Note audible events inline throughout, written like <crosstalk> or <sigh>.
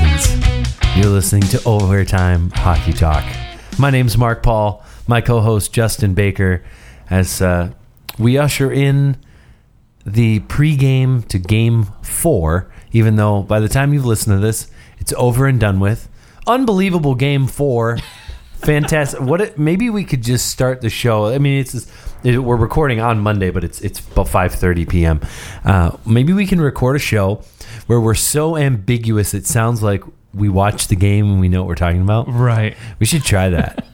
listens. You're listening to Overtime Hockey Talk. My name's Mark Paul, my co host Justin Baker, as uh, we usher in the pregame to game four, even though by the time you've listened to this, it's over and done with. Unbelievable game four. <laughs> Fantastic. What? It, maybe we could just start the show. I mean, it's it, we're recording on Monday, but it's it's about five thirty p.m. Uh, maybe we can record a show where we're so ambiguous it sounds like we watch the game and we know what we're talking about. Right. We should try that.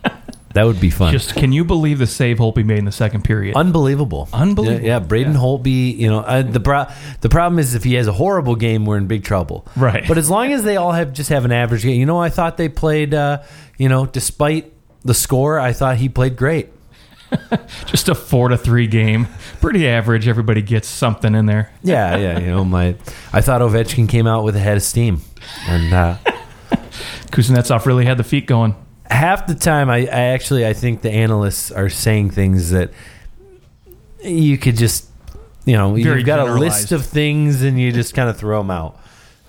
that would be fun. Just can you believe the save Holtby made in the second period? Unbelievable, Unbelievable. Yeah, yeah Braden Yeah. Holtby. You know, uh, the pro- the problem is if he has a horrible game, we're in big trouble. Right. But as long as they all have just have an average game, you know, I thought they played. Uh, you know, despite the score, I thought he played great. <laughs> Just a four to three game. Pretty average. Everybody gets something in there. Yeah, yeah. You know, my I thought Ovechkin came out with a head of steam, and uh, <laughs> Kuznetsov really had the feet going. half the time, I, I actually I think the analysts are saying things that you could just, you know, Very you've got a generalized. list of things and you just kind of throw them out.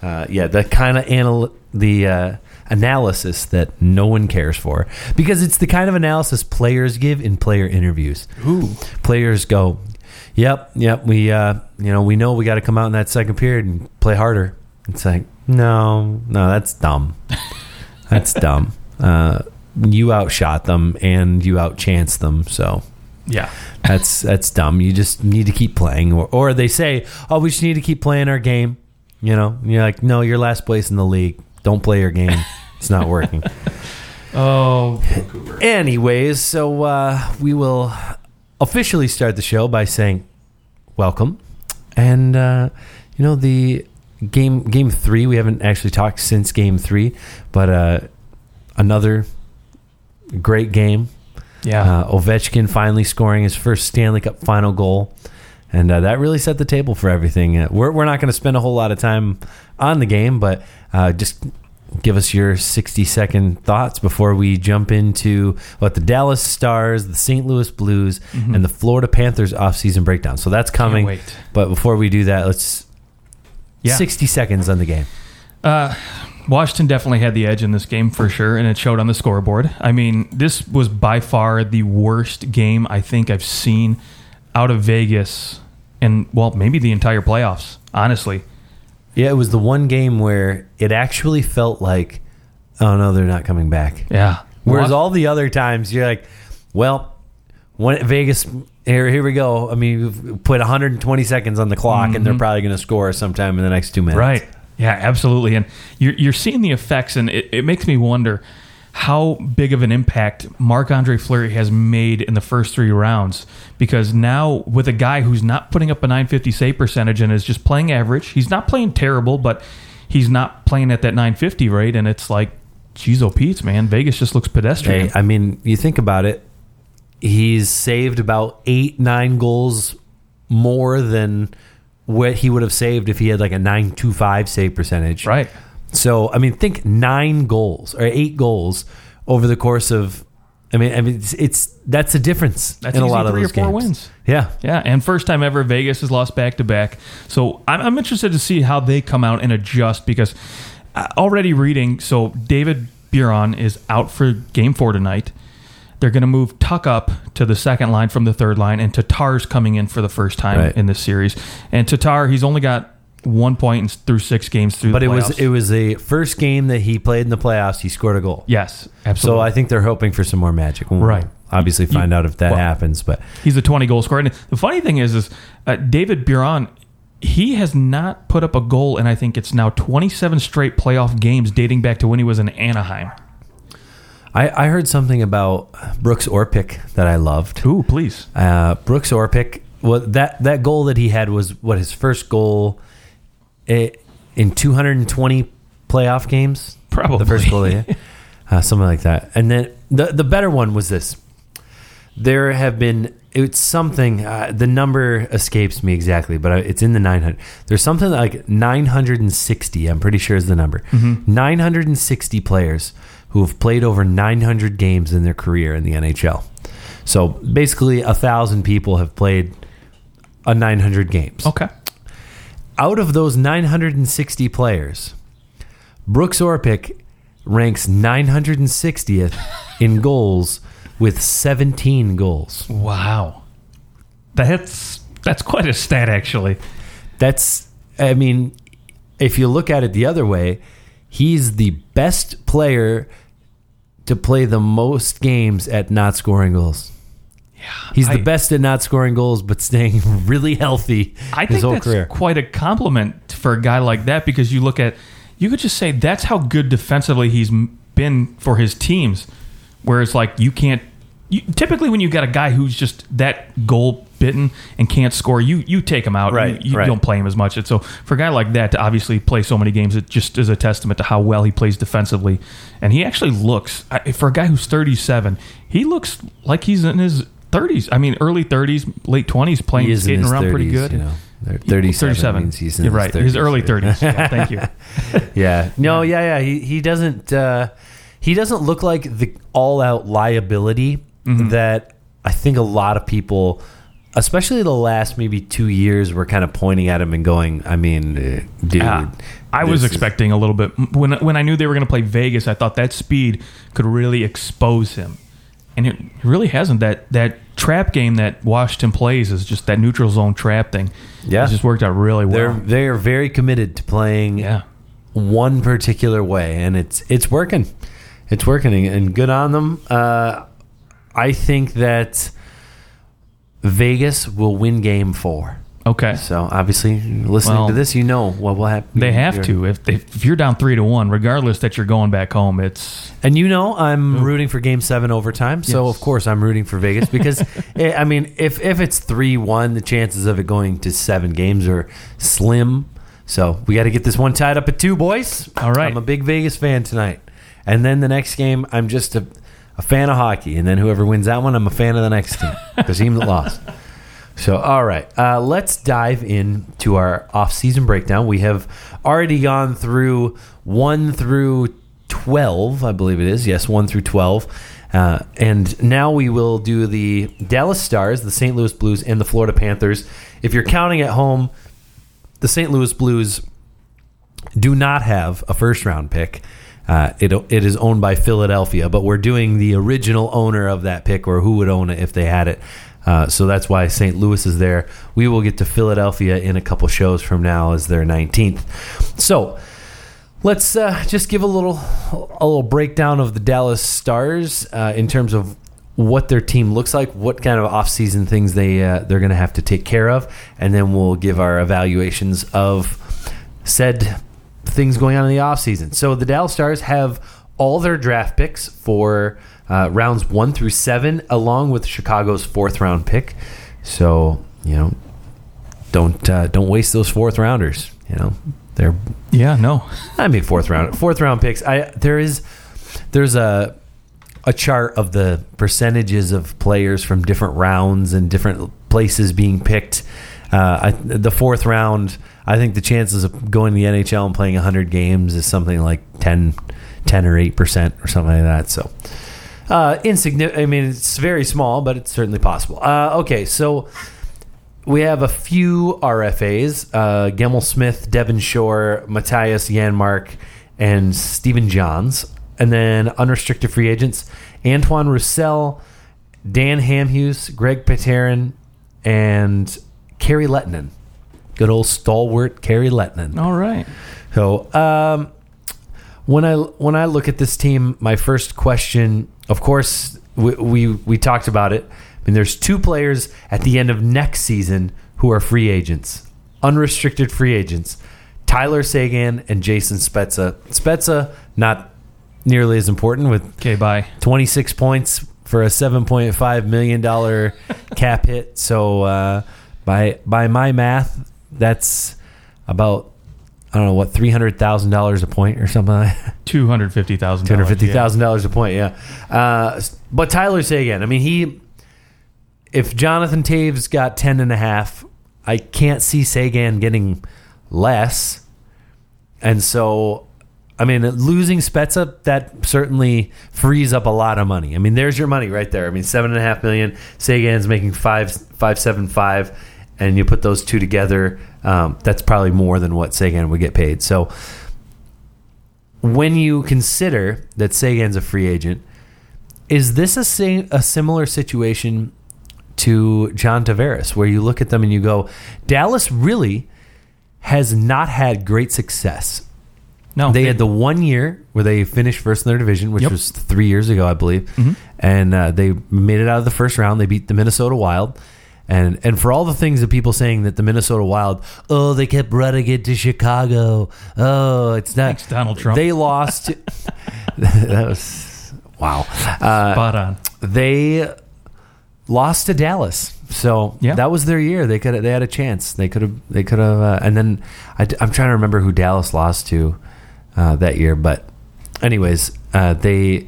Uh, yeah, the kind of anal the uh, analysis that no one cares for because it's the kind of analysis players give in player interviews. Ooh. Players go, "Yep, yep, we uh, you know we know we got to come out in that second period and play harder." It's like, no, no, that's dumb. <laughs> That's dumb. Uh, you outshot them and you outchanced them, so Yeah. that's that's dumb. You just need to keep playing, or, or they say, "Oh, we just need to keep playing our game." You know, and you're like, "No, you're last place in the league. Don't play your game. It's not working." <laughs> Oh, Vancouver. Anyways, so uh, we will officially start the show by saying welcome, and uh, you know the game game three. We haven't actually talked since game three, but uh, another great game. Yeah. Uh, Ovechkin finally scoring his first Stanley Cup final goal. And uh, that really set the table for everything. Uh, we're, we're not going to spend a whole lot of time on the game, but uh, just give us your 60 second thoughts before we jump into what the Dallas Stars, the St. Louis Blues, and the Florida Panthers offseason breakdown. So that's coming. But before we do that, let's Yeah. 60 seconds on the game. Uh, Washington definitely had the edge in this game for sure, and it showed on the scoreboard. I mean, this was by far the worst game I think I've seen out of Vegas, and well, maybe the entire playoffs. Honestly, Yeah, it was the one game where it actually felt like, oh no, they're not coming back. yeah. Whereas all the other times you're like, well, when Vegas here here we go. I mean, we've put 120 seconds on the clock, and they're mm-hmm. probably going to score sometime in the next two minutes. Right. Yeah, absolutely. And you're, you're seeing the effects, and it, it makes me wonder how big of an impact Marc Andre Fleury has made in the first three rounds. Because now, with a guy who's not putting up a 950 save percentage and is just playing average, he's not playing terrible, but he's not playing at that 950 rate. And it's like, geez, oh, Pete's, man, Vegas just looks pedestrian. Hey, I mean, you think about it. He's saved about eight, nine goals more than what he would have saved if he had like a 925 save percentage. right. So, I mean, think nine goals or eight goals over the course of. I mean, I mean, it's, it's that's a difference That's in a lot of three or four games. wins. Yeah, Yeah, and first time ever Vegas has lost back to back. So I'm, I'm interested to see how they come out and adjust because uh, already reading. So David Perron is out for Game Four tonight. They're going to move Tuch up to the second line from the third line, and Tatar's coming in for the first time Right. in this series. And Tatar, he's only got one point in- through six games through. but the it was playoffs. it was the first game that he played in the playoffs. He scored a goal. yes, absolutely. So. I think they're hoping for some more magic. We'll Right. Obviously, find out if that well- happens. But He's a 20 goal scorer. And the funny thing is, is uh, David Perron, he has not put up a goal and I think it's now 27 straight playoff games dating back to when he was in Anaheim. I, I heard something about Brooks Orpik that I loved. Ooh, please. Uh, Brooks Orpik. Well, that that goal that he had was what his first goal i- in 220 playoff games. Probably. the first goal, that he had. uh, something like that. And then the the better one was this. There have been it's something. Uh, the number escapes me exactly, but it's in the 900. There's something like 960. I'm pretty sure is the number. 960 players who have played over 900 games in their career in the NHL. So basically, a thousand people have played a 900 games. Okay. Out of those 960 players, Brooks Orpik ranks 960th in <laughs> goals with 17 goals. Wow. That's that's quite a stat actually. That's, I mean, if you look at it the other way, he's the best player to play the most games at not scoring goals. Yeah, he's the best at not scoring goals, but staying <laughs> really healthy I his think whole that's career. quite a compliment for a guy like that because you look at you could just say that's how good defensively he's been for his teams. Whereas like you can't you, typically when you got a guy who's just that goal bitten and can't score, you you take him out. Right, You, you right. don't play him as much. And so for a guy like that to obviously play so many games, it just is a testament to how well he plays defensively. And he actually looks for a guy who's 37, he looks like he's in his 30s. I mean, early 30s, late 20s, playing skating his around pretty good. You know, They're 37, he's You're his right. His 30s, early 30s. Yeah, thank you. <laughs> Yeah. No. Yeah. Yeah. He he doesn't uh, he doesn't look like the all out liability Mm-hmm. that I think a lot of people, especially the last maybe two years, were kind of pointing at him and going, "I mean, uh, dude." Yeah. I was this is- expecting a little bit when when I knew they were going to play Vegas. I thought that speed could really expose him, and it really hasn't. That that trap game that Washington plays is just that neutral zone trap thing. Yeah. it's just worked out really They're well. they are very committed to playing Yeah, one particular way, and it's it's working. It's working, and good on them. Uh, I think that Vegas will win Game Four. Okay. So obviously, listening Well, to this, you know what will happen. They have to if they, if you're down three to one, regardless that you're going back home. It's And you know, I'm rooting for Game Seven overtime. So Yes. of course, I'm rooting for Vegas because <laughs> eh, I mean, if if it's three one, the chances of it going to seven games are slim. So we got to get this one tied up at two, boys. All right. I'm a big Vegas fan tonight. And then the next game, I'm just a, a fan of hockey. And then whoever wins that one, I'm a fan of the next team, the team that lost. So, all right, uh, let's dive into our off-season breakdown. We have already gone through one through twelve, I believe it is. Yes, one through twelve, uh, and now we will do the Dallas Stars, the St. Louis Blues, and the Florida Panthers. If you're counting at home, the St. Louis Blues do not have a first-round pick. Uh, it it is owned by Philadelphia, but we're doing the original owner of that pick, or who would own it if they had it. Uh, so that's why St. Louis is there. We will get to Philadelphia in a couple shows from now as their 19th. So let's uh, just give a little a little breakdown of the Dallas Stars uh, in terms of what their team looks like, what kind of offseason things they uh, they're going to have to take care of, and then we'll give our evaluations of said things going on in the offseason. So the Dallas Stars have all their draft picks for uh, rounds one through seven, along with Chicago's fourth round pick. So you know, don't uh, don't waste those fourth rounders. You know, they're yeah, no, <laughs> I mean fourth round fourth round picks. I there is there's a a chart of the percentages of players from different rounds and different places being picked. Uh, I, the fourth round, I think the chances of going to the NHL and playing 100 games is something like 10, 10 or 8% or something like that. So, uh, insignificant. I mean, it's very small, but it's certainly possible. Uh, okay, so we have a few RFAs: uh, Gemel Smith, Devin Shore, Mattias Janmark, and Stephen Johns. And then unrestricted free agents: Antoine Roussel, Dan Hamhuis, Greg Pateryn, and Kari Lehtonen. Good old stalwart Kari Lehtonen. all right. So um, when I when I look at this team, my first question, of course, we, we we talked about it. I mean, there's two players at the end of next season who are free agents, unrestricted free agents. Tyler Seguin and Jason Spezza. Spezza not nearly as important with Okay, bye. 26 points for a 7.5 million dollar <laughs> cap hit. So uh, by by my math, that's about I don't know what three hundred thousand dollars a point or something. like that. <laughs> Two hundred fifty thousand. Two hundred fifty thousand dollars a point. Yeah, uh, but Tyler Seguin. I mean, he if Jonathan Toews got ten and a half, I can't see Seguin getting less. And so, I mean, losing Spezza that certainly frees up a lot of money. I mean, there's your money right there. I mean, seven and a half million. Seguin's making five five seven five, and you put those two together, um, that's probably more than what Seguin would get paid. So, when you consider that Seguin's a free agent, is this a, a similar situation to John Tavares, where you look at them and you go, Dallas really has not had great success. No, They had the one year where they finished first in their division, which Yep. was three years ago, I believe, Mhm. and uh, they made it out of the first round. They beat the Minnesota Wild, and and for all the things that people saying that the Minnesota Wild, oh, they kept running it to Chicago. Oh, it's not Thanks, Donald Trump. They lost. <laughs> <laughs> that was wow. Uh, spot on. they lost to Dallas. So Yeah. that was their year. They could they had a chance. They could have they could have uh, and then I, am trying to remember who Dallas lost to uh, that year. But anyways, uh, they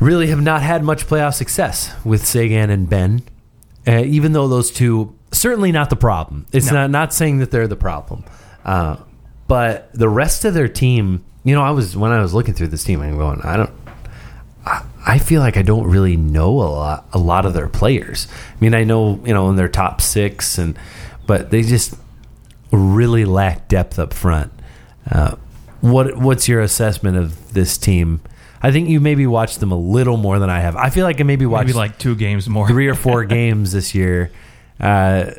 really have not had much playoff success with Seguin and Benn. Uh, even though those two certainly not the problem. It's No. not not saying that they're the problem. Uh, but the rest of their team, you know, I was when I was looking through this team, I'm going, I don't I- I feel like I don't really know a lot a lot of their players. I mean, I know you know in their top six, and but they just really lack depth up front. Uh, what what's your assessment of this team? I think you maybe watched them a little more than I have. I feel like I maybe watched Maybe like two games more. three or four <laughs> games this year uh,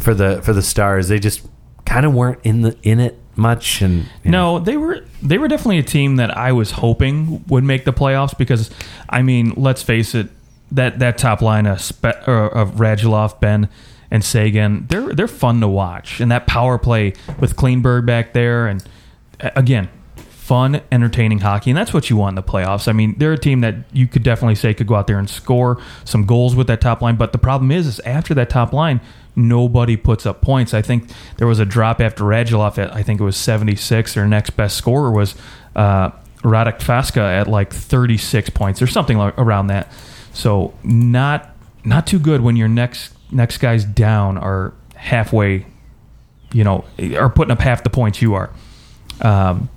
for the for the Stars. They just kind of weren't in the in it much, and you know. No, they were they were definitely a team that I was hoping would make the playoffs because I mean, let's face it, that that top line of, Spe- or of Radulov, Benn, and Seguin, they're they're fun to watch, and that power play with Klingberg back there, and uh, again, fun, entertaining hockey, and that's what you want in the playoffs. I mean, they're a team that you could definitely say could go out there and score some goals with that top line, but the problem is, is after that top line. Nobody puts up points. I think there was a drop after Radulov at I think it was 76. Their next best scorer was uh, Radek Faksa at like 36 points or something like, around that. So not not too good when your next next guys down are halfway, you know, are putting up half the points you are. Um,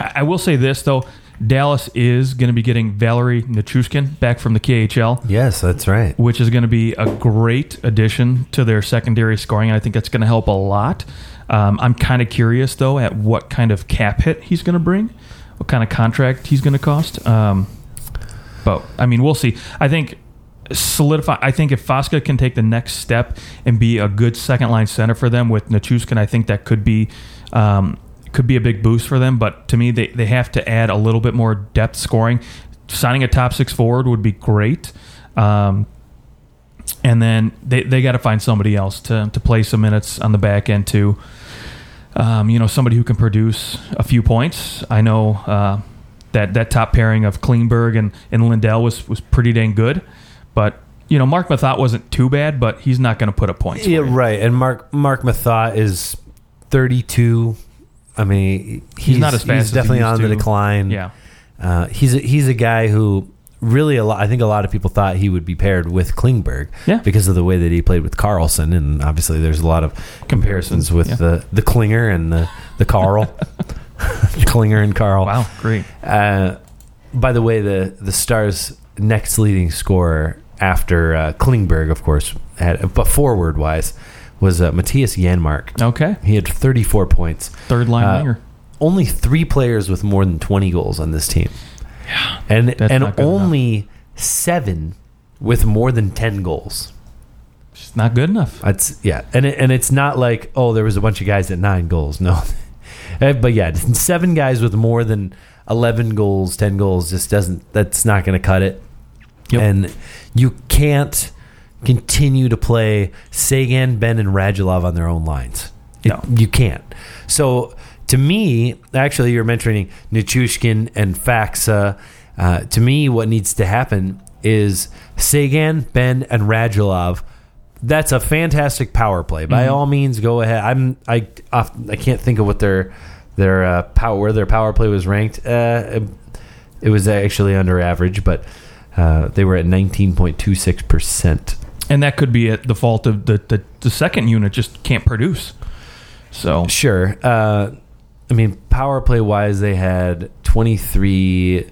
I, I will say this though, Dallas is going to be getting Valeri Nichushkin back from the KHL yes, that's right. which is going to be a great addition to their secondary scoring. And I think that's going to help a lot. Um, I'm kind of curious though at what kind of cap hit he's going to bring, what kind of contract he's going to cost. Um, but I mean, we'll see. I think solidify. I think if Faksa can take the next step and be a good second line center for them with Nichushkin, I think that could be. Um, could be a big boost for them, but to me, they, they have to add a little bit more depth scoring. Signing a top six forward would be great. Um, and then they, they got to find somebody else to, to play some minutes on the back end too. Um, you know, somebody who can produce a few points. I know uh, that that top pairing of Klingberg and, and Lindell was, was pretty dang good, but you know, Marc Methot wasn't too bad, but he's not going to put up points. Yeah, right. And Mark Marc Methot is 32. I mean, he's, not as fast He's he definitely used on the decline. Yeah. Uh, he's a, he's a guy who really a lot. I think a lot of people thought he would be paired with Klingberg. Yeah. Because of the way that he played with Carlson, and obviously there's a lot of comparisons with Yeah. the the Klinger and the the Carl, <laughs> <laughs> Klinger and Carl. Wow, great. Uh, by the way, the the Stars' next leading scorer after uh, Klingberg, of course, had but forward wise was uh, Mattias Janmark. Okay. He had 34 points. Third line Uh, winger. Only three players with more than 20 goals on this team, Yeah. and and only seven with more than 10 goals. It's not good enough. That's yeah, and it, and it's not like oh there was a bunch of guys at nine goals. No, Uh, <laughs> but yeah, <laughs> seven guys with more than eleven goals, ten goals just doesn't. That's not going to cut it. Yep. And you can't continue to play Seguin, Benn, and Radulov on their own lines. It- No. you can't. So to me, actually, you're mentioning Nichushkin and Faksa. Uh, to me, what needs to happen is Seguin, Benn, and Radulov. That's a fantastic power play. By Mhm. all means, go ahead. I'm I I can't think of what their their uh, power where their power play was ranked. Uh, it was actually under average, but uh, they were at 19.26 percent. And that could be at the fault of the, the, the second unit just can't produce. So Sure. Uh, I mean, power play wise, they had 23,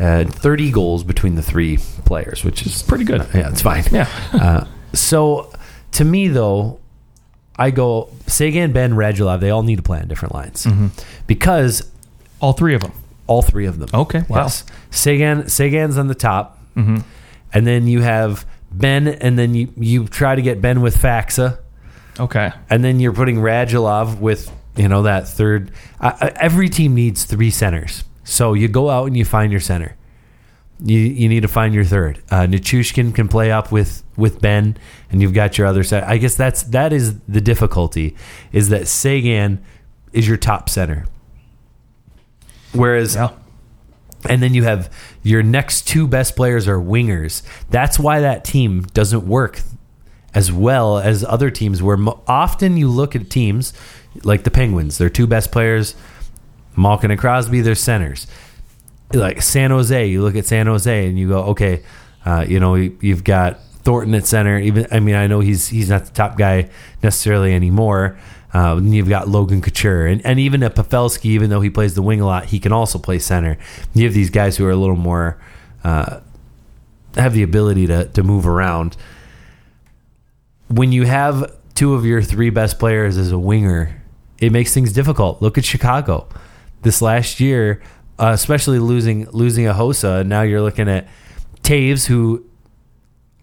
uh, 30 goals between the three players, which is pretty good. Yeah, it's fine. Yeah. <laughs> uh, so to me, though, I go Seguin, Benn, Radulov. They all need to play on different lines Mhm. because All three of them. All three of them. Okay, wow. Yes. Seguin Seguin's on the top. Mm-hmm. And then you have Benn, and then you, you try to get Benn with Faksa. Okay. And then you're putting Radulov with, you know, that third. Every team needs three centers. So you go out and you find your center. You, you need to find your third. Uh, Nichushkin can play up with, with Benn, and you've got your other set. I guess that's that is the difficulty, is that Seguin is your top center. Whereas Yeah. And then you have your next two best players are wingers. That's why that team doesn't work as well as other teams. Where often you look at teams like the Penguins, their two best players, Malkin and Crosby, they're centers. Like San Jose, you look at San Jose and you go, okay, uh, you know, you- you've got Thornton at center. Even I mean, I know he's he's not the top guy necessarily anymore. Uh, you've got Logan Couture and, and even a Pavelski, even though he plays the wing a lot, he can also play center. You have these guys who are a little more uh, have the ability to to move around. When you have two of your three best players as a winger, it makes things difficult. Look at Chicago this last year, uh, especially losing losing a Hossa. Now you're looking at Toews, who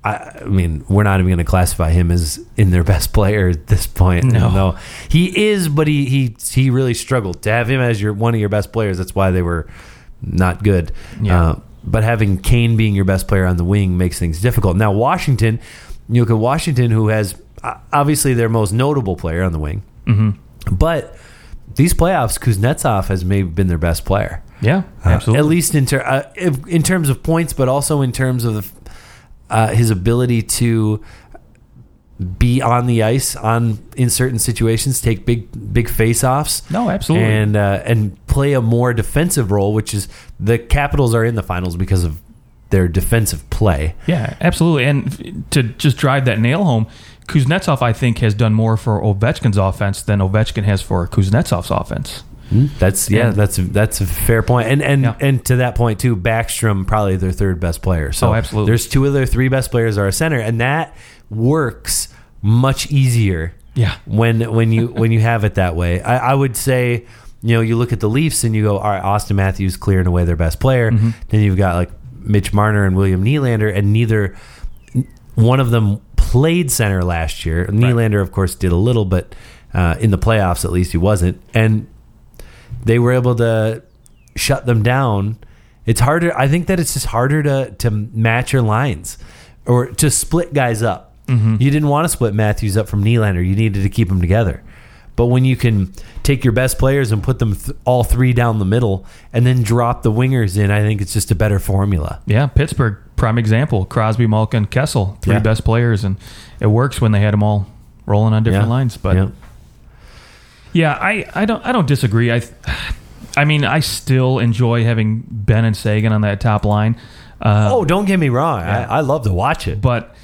I, mean, we're not even going to classify him as in their best player at this point. No. no. he is, but he he he really struggled to have him as your one of your best players. That's why they were not good. Yeah. Uh, but having Kane being your best player on the wing makes things difficult. Now Washington, you look at Washington, who has uh, obviously their most notable player on the wing, Mm-hmm. but these playoffs, Kuznetsov has maybe been their best player. Yeah. Uh, Absolutely. At least in, ter- uh, if- in terms of points, but also in terms of the, uh, his ability to be on the ice on in certain situations, take big big face offs. No, absolutely. and uh, and play a more defensive role, which is the Capitals are in the finals because of their defensive play. Yeah, absolutely. And to just drive that nail home, Kuznetsov, I think, has done more for Ovechkin's offense than Ovechkin has for Kuznetsov's offense. That's yeah, And- that's that's a fair point. And and Yeah. and to that point too, Backstrom probably their third best player. So Oh, absolutely. There's two of their three best players are a center, and that works much easier. Yeah. When when you when you have it that way, I, I would say. You know, you look at the Leafs and you go, all right, Auston Matthews clearing away their best player. Mm-hmm. Then you've got like Mitch Marner and William Nylander, and neither one of them played center last year. Nylander, of course, did a little, but uh, in the playoffs, at least, he wasn't. And they were able to shut them down. It's harder. I think that it's just harder to to match your lines or to split guys up. Mm-hmm. You didn't want to split Matthews up from Nylander. You needed to keep them together. But when you can take your best players and put them th- all three down the middle and then drop the wingers in, I think it's just a better formula. Yeah, Pittsburgh, prime example. Crosby, Malkin, Kessel, three Yeah. best players, and it works when they had them all rolling on different Yeah. lines. But Yeah. Yeah, I, I don't I don't disagree. I I mean I still enjoy having Benn and Seguin on that top line. Uh, Oh, don't get me wrong. Yeah. I, I love to watch it. but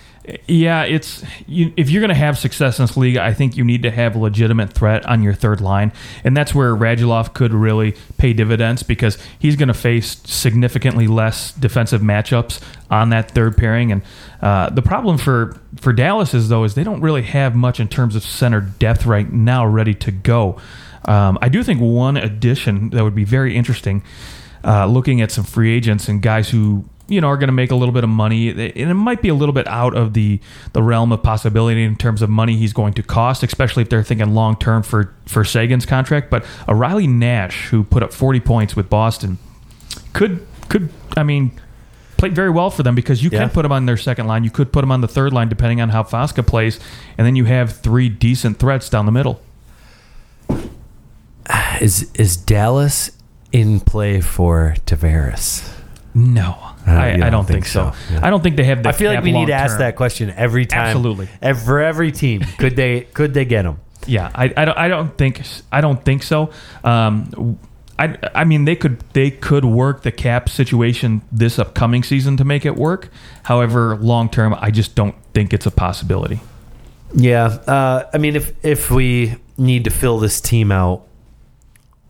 yeah, it's you, if you're going to have success in this league, I think you need to have a legitimate threat on your third line, and that's where Radulov could really pay dividends because he's going to face significantly less defensive matchups on that third pairing. And uh, the problem for for Dallas is though is they don't really have much in terms of center depth right now ready to go. Um, I do think one addition that would be very interesting, uh, looking at some free agents and guys who you know are going to make a little bit of money, and it might be a little bit out of the the realm of possibility in terms of money he's going to cost, especially if they're thinking long term for for Seguin's contract. But a Riley Nash who put up 40 points with Boston could could I mean played very well for them because you Yeah. can put him on their second line, you could put him on the third line depending on how Faksa plays, and then you have three decent threats down the middle. Is is Dallas in play for Tavares? No, Uh, I, I don't think, so. Yeah. I don't think they have. The I feel like we need to ask that question every time. Absolutely. For every team, <laughs> could they could they get him? Yeah, I, I, don't, I don't think I don't think so. Um, I, I mean they could they could work the cap situation this upcoming season to make it work. However, long term, I just don't think it's a possibility. Yeah, uh, I mean, if if we need to fill this team out,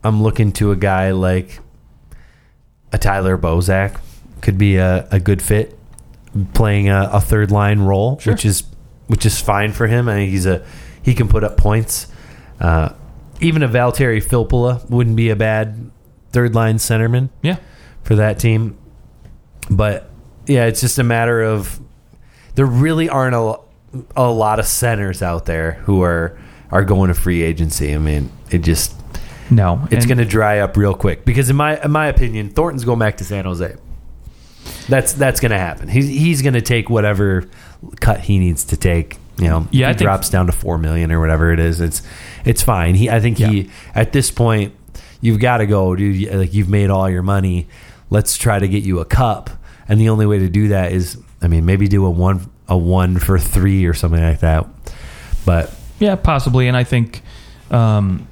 I'm looking to a guy like a Tyler Bozak could be a, a good fit, playing a, a third line role, Sure. which is which is fine for him. I think he's a he can put up points. Uh, even a Valtteri Filppula wouldn't be a bad third line centerman Yeah. for that team. But yeah, it's just a matter of there really aren't a, a lot of centers out there who are are going to free agency. I mean, it just No. it's going to dry up real quick because in my in my opinion, Thornton's going back to San Jose. That's that's going to happen. He's he's going to take whatever cut he needs to take. You know, Yeah, he drops down to four million or whatever it is. It's it's fine. He I think he at this point you've got to go, dude. Like you've made all your money. Let's try to get you a cup. And the only way to do that is, I mean, maybe do a one a one for three or something like that. But Yeah, possibly. And I think, um,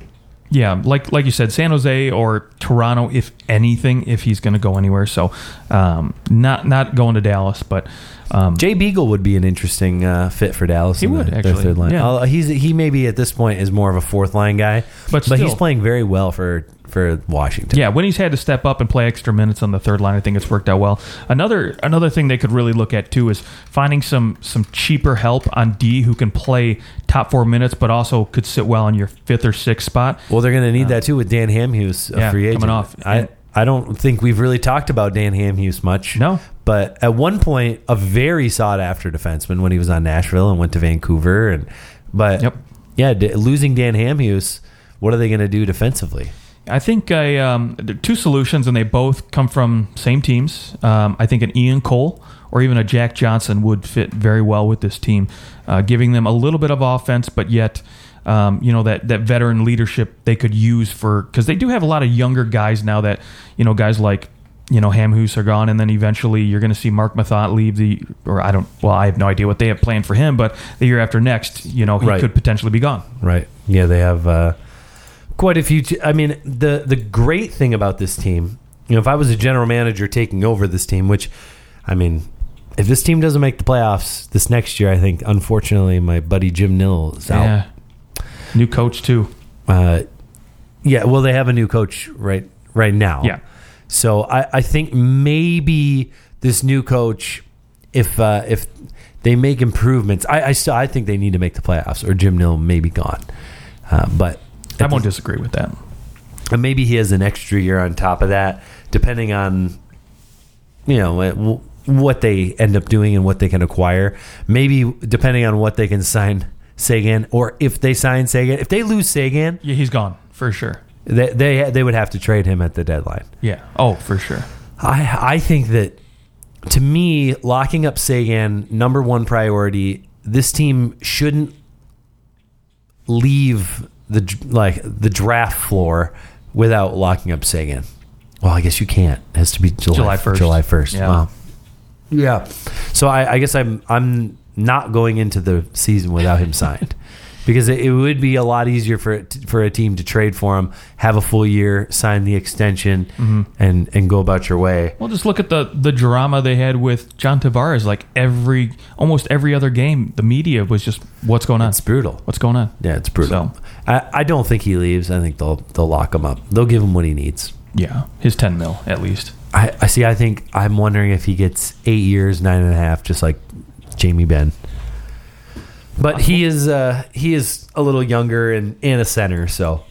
yeah, like like you said, San Jose or Toronto, if anything, if he's going to go anywhere. So, um, not not going to Dallas, but um, Jay Beagle would be an interesting uh, fit for Dallas. He would, the- actually. third line. Yeah. Uh, he's he maybe at this point is more of a fourth line guy, But but he's playing very well for for Washington. yeah, when he's had to step up and play extra minutes on the third line, I think it's worked out well. Another another thing they could really look at too is finding some some cheaper help on D who can play top four minutes, but also could sit well in your fifth or sixth spot. Well, they're going to need that too with Dan Hamhuis, a Uh, yeah, free agent. coming off. I I don't think we've really talked about Dan Hamhuis much. No. but at one point, a very sought after defenseman when he was on Nashville and went to Vancouver, and but Yep. yeah, d- losing Dan Hamhuis, what are they going to do defensively? I think I um, there are two solutions, and they both come from same teams. Um, I think an Ian Cole or even a Jack Johnson would fit very well with this team, uh, giving them a little bit of offense, but yet. Um, you know that that veteran leadership they could use for because they do have a lot of younger guys now that you know guys like you know Hamhuis are gone and then eventually you're going to see Marc Methot leave the or I don't well I have no idea what they have planned for him but the year after next you know he Right. could potentially be gone Right. Yeah, they have uh, quite a few. T- I mean, the the great thing about this team, you know, if I was a general manager taking over this team, which, I mean, if this team doesn't make the playoffs this next year, I think unfortunately my buddy Jim Nill is out. yeah new coach too Uh, yeah. Well, they have a new coach right right now. yeah So I, I think maybe this new coach, if uh, if they make improvements, I, I still I think they need to make the playoffs, or Jim Nill may be gone. Uh, but I won't disagree with that and maybe he has an extra year on top of that, depending on you know w- what they end up doing and what they can acquire. Maybe depending on what they can sign Seguin, or if they sign Seguin, if they lose Seguin, Yeah, he's gone for sure. they they, they would have to trade him at the deadline. Yeah. Oh, for sure. I I think that to me, locking up Seguin number one priority. This team shouldn't leave the like the draft floor without locking up Seguin. Well, I guess you can't. It has to be July July 1st. July first. Yeah. Wow. Yeah. So I, I guess I'm I'm not going into the season without him signed. <laughs> Because it, it would be a lot easier for it for a team to trade for him, have a full year, sign the extension, Mm-hmm. and and go about your way. Well, just look at the the drama they had with John Tavares. Like every almost every other game, the media was just what's going on. It's brutal. What's going on? Yeah, it's brutal. So- I, I don't think he leaves. I think they'll they'll lock him up. They'll give him what he needs. Yeah, his ten mil at least. I, I see. I think I'm wondering if he gets eight years, nine and a half, just like Jamie Benn. But he is uh, he is a little younger and, and a center, so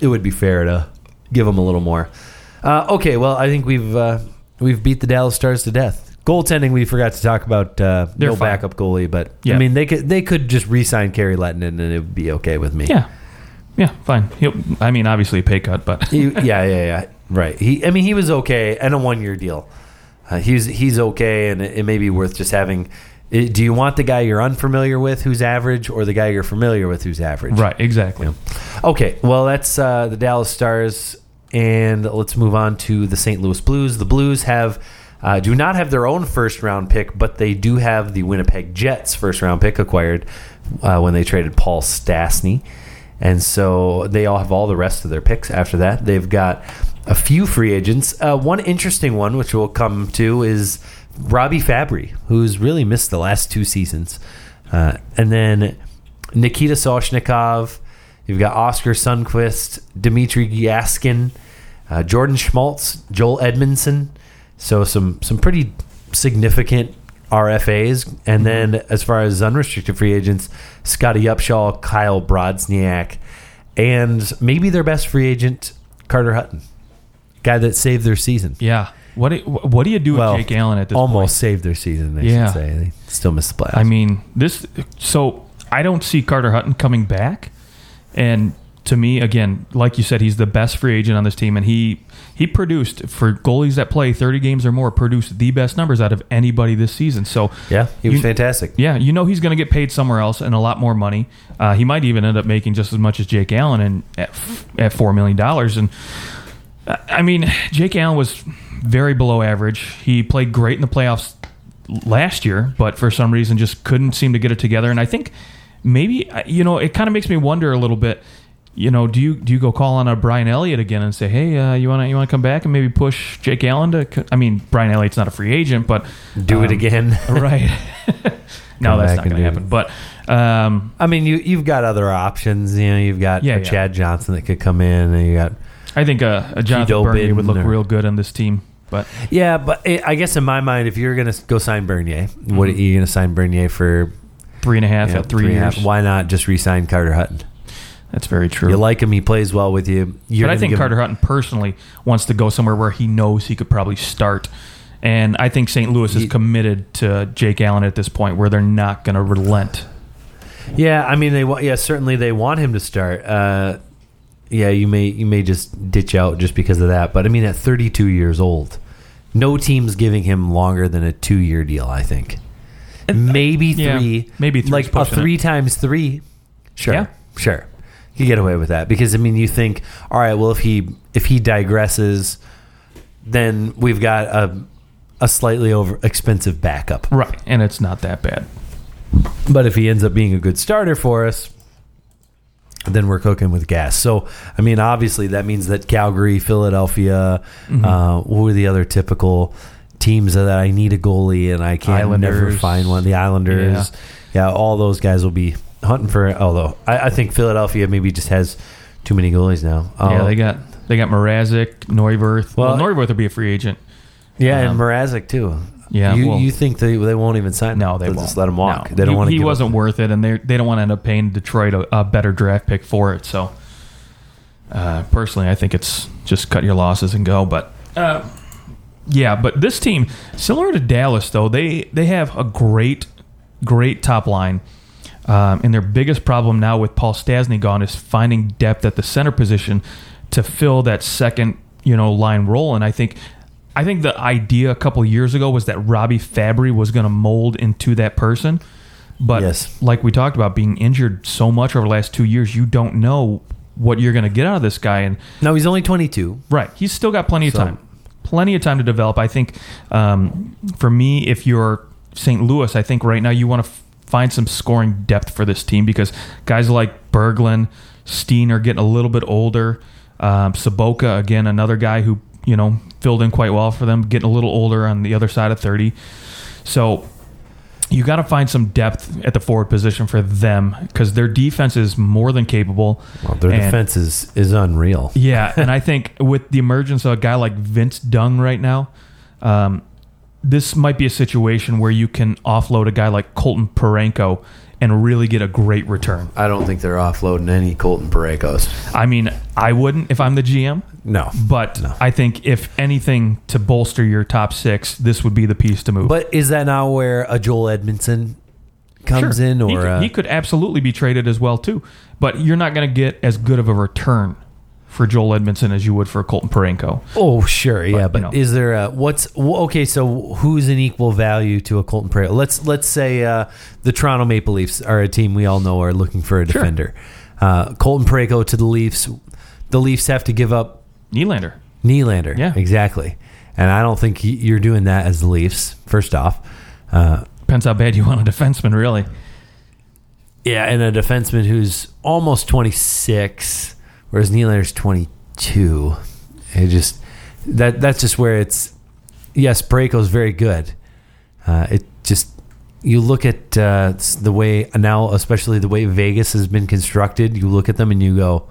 it would be fair to give him a little more. Uh, okay, well, I think we've uh, we've beat the Dallas Stars to death. Goaltending, we forgot to talk about. Uh, They're no fine. backup goalie, but Yeah. I mean they could they could just re-sign Kari Lehtonen and it would be okay with me. Yeah, yeah, fine. He'll, I mean, obviously a pay cut, but He, <laughs> yeah, yeah, yeah. Right. He, I mean, he was okay and a one-year deal. Uh, he's he's okay, and it, it may be worth just having. Do you want the guy you're unfamiliar with who's average, or the guy you're familiar with who's average? right, exactly. Okay. Well, that's uh, the Dallas Stars, and let's move on to the St. Louis Blues. The Blues have. Uh, do not have their own first round pick, but they do have the Winnipeg Jets first round pick acquired uh, when they traded Paul Stastny. And so they all have all the rest of their picks after that. They've got a few free agents. Uh, one interesting one, which we'll come to, is Robby Fabbri, who's really missed the last two seasons. Uh, and then Nikita Soshnikov. You've got Oskar Sundqvist, Dmitrij Jaskin, uh, Jordan Schmaltz, Joel Edmundson. So some some pretty significant RFAs. And then as far as unrestricted free agents, Scottie Upshall, Kyle Brodziak, and maybe their best free agent, Carter Hutton. guy that saved their season. Yeah. What do, what do you do Well, with Jake Allen at this point? Almost point? saved their season. They Yeah. should say they still missed the playoffs. I mean, this. So I don't see Carter Hutton coming back, and to me, again, like you said, he's the best free agent on this team, and he he produced for goalies that play thirty games or more, produced the best numbers out of anybody this season. So yeah, he was you- fantastic. yeah, you know he's going to get paid somewhere else and a lot more money. Uh, he might even end up making just as much as Jake Allen and at, at four million dollars. And I mean, Jake Allen was very below average. He played great in the playoffs last year, but for some reason just couldn't seem to get it together. And I think maybe you know it kind of makes me wonder a little bit. You know, do you do you go call on a Brian Elliott again and say, hey, uh, you want to you want to come back and maybe push Jake Allen to? I mean, Brian Elliott's not a free agent, but Do it um, again. <laughs> right. <laughs> no, that's not going to happen. But um, I mean, you you've got other options. You know, you've got Yeah, yeah. Chad Johnson that could come in, and you got I think uh, a Jonathan Bernier would look or- real good on this team. But yeah. But it, I guess in my mind, if you're gonna go sign Bernier, what are Mm-hmm. you gonna sign Bernier for? three and a half you know, at three, and a years. half? Why not just re-sign Carter Hutton? That's very true. You like him; he plays well with you. You're but I think Carter Hutton personally wants to go somewhere where he knows he could probably start. And I think St. Louis is committed to Jake Allen at this point where they're not going to relent. Yeah, I mean they want. Yeah, certainly they want him to start. Uh, yeah, you may you may just ditch out just because of that. But I mean, at 32 years old, no team's giving him longer than a two year deal. I think uh, maybe yeah, three, maybe three's like a pushing it. three times three. Sure, Yeah. sure, you get away with that because I mean, you think, all right, well, if he if he digresses, then we've got a a slightly over expensive backup. Right. And it's not that bad. But if he ends up being a good starter for us, then we're cooking with gas. So, I mean, obviously that means that Calgary, Philadelphia, Mm-hmm. uh, what are the other typical teams that I need a goalie and I can't never find one? The Islanders, yeah. all those guys will be hunting for. It. Although I, I think Philadelphia maybe just has too many goalies now. yeah, Oh, they got they got Mrazek, Neuwirth. Well, Well- Neuwirth will be a free agent. yeah, and um, Mrazek too. Yeah, you, well- you think they they won't even sign? No, they They'll won't. just let him walk. No. They don't He- want to. He wasn't worth it, and they they don't want to end up paying Detroit a, a better draft pick for it. So, uh, personally, I think it's just cut your losses and go. But uh, yeah, but this team, similar to Dallas, though they they have a great great top line. Um, and their biggest problem now with Paul Stastny gone is finding depth at the center position to fill that second, you know, line role. And I think, I think the idea a couple years ago was that Robby Fabbri was going to mold into that person. But Yes. like we talked about, being injured so much over the last two years, you don't know what you're going to get out of this guy. And No, he's only 22. Right. He's still got plenty of So- time. Plenty of time to develop. I think um, for me, if you're St. Louis, I think right now you want to f- find some scoring depth for this team because guys like Berglund, Steen are getting a little bit older. Um, Sobotka, again, another guy who, you know, filled in quite well for them, getting a little older on the other side of 30. So you got to find some depth at the forward position for them because their defense is more than capable. Well, their And- defense is, is unreal. yeah, and I think with the emergence of a guy like Vince Dunn right now, um, this might be a situation where you can offload a guy like Colton Parayko and really get a great return. I don't think they're offloading any Colton Paraykos. I mean, I wouldn't if I'm the GM, No. but No. I think if anything to bolster your top six, this would be the piece to move. But is that now where a Joel Edmundson comes Sure. in, or he could, uh, he could absolutely be traded as well too. But you're not going to get as good of a return for Joel Edmundson as you would for Colton Parayko. Oh, sure, yeah, but you know. is there a what's okay? So who's an equal value to a Colton Parayko? Let's let's say uh, the Toronto Maple Leafs are a team we all know are looking for a Sure. defender. Uh, Colton Parayko to the Leafs. The Leafs have to give up Nylander. Nylander. Yeah. exactly. And I don't think you're doing that as the Leafs. First off, uh, Depends how bad you want a defenseman, really. Yeah, and a defenseman who's almost 26, whereas Nylander's 22. It just that that's just where it's. Yes, Braco's very good. Uh, it just you look at uh, the way now, especially the way Vegas has been constructed. You look at them and you go,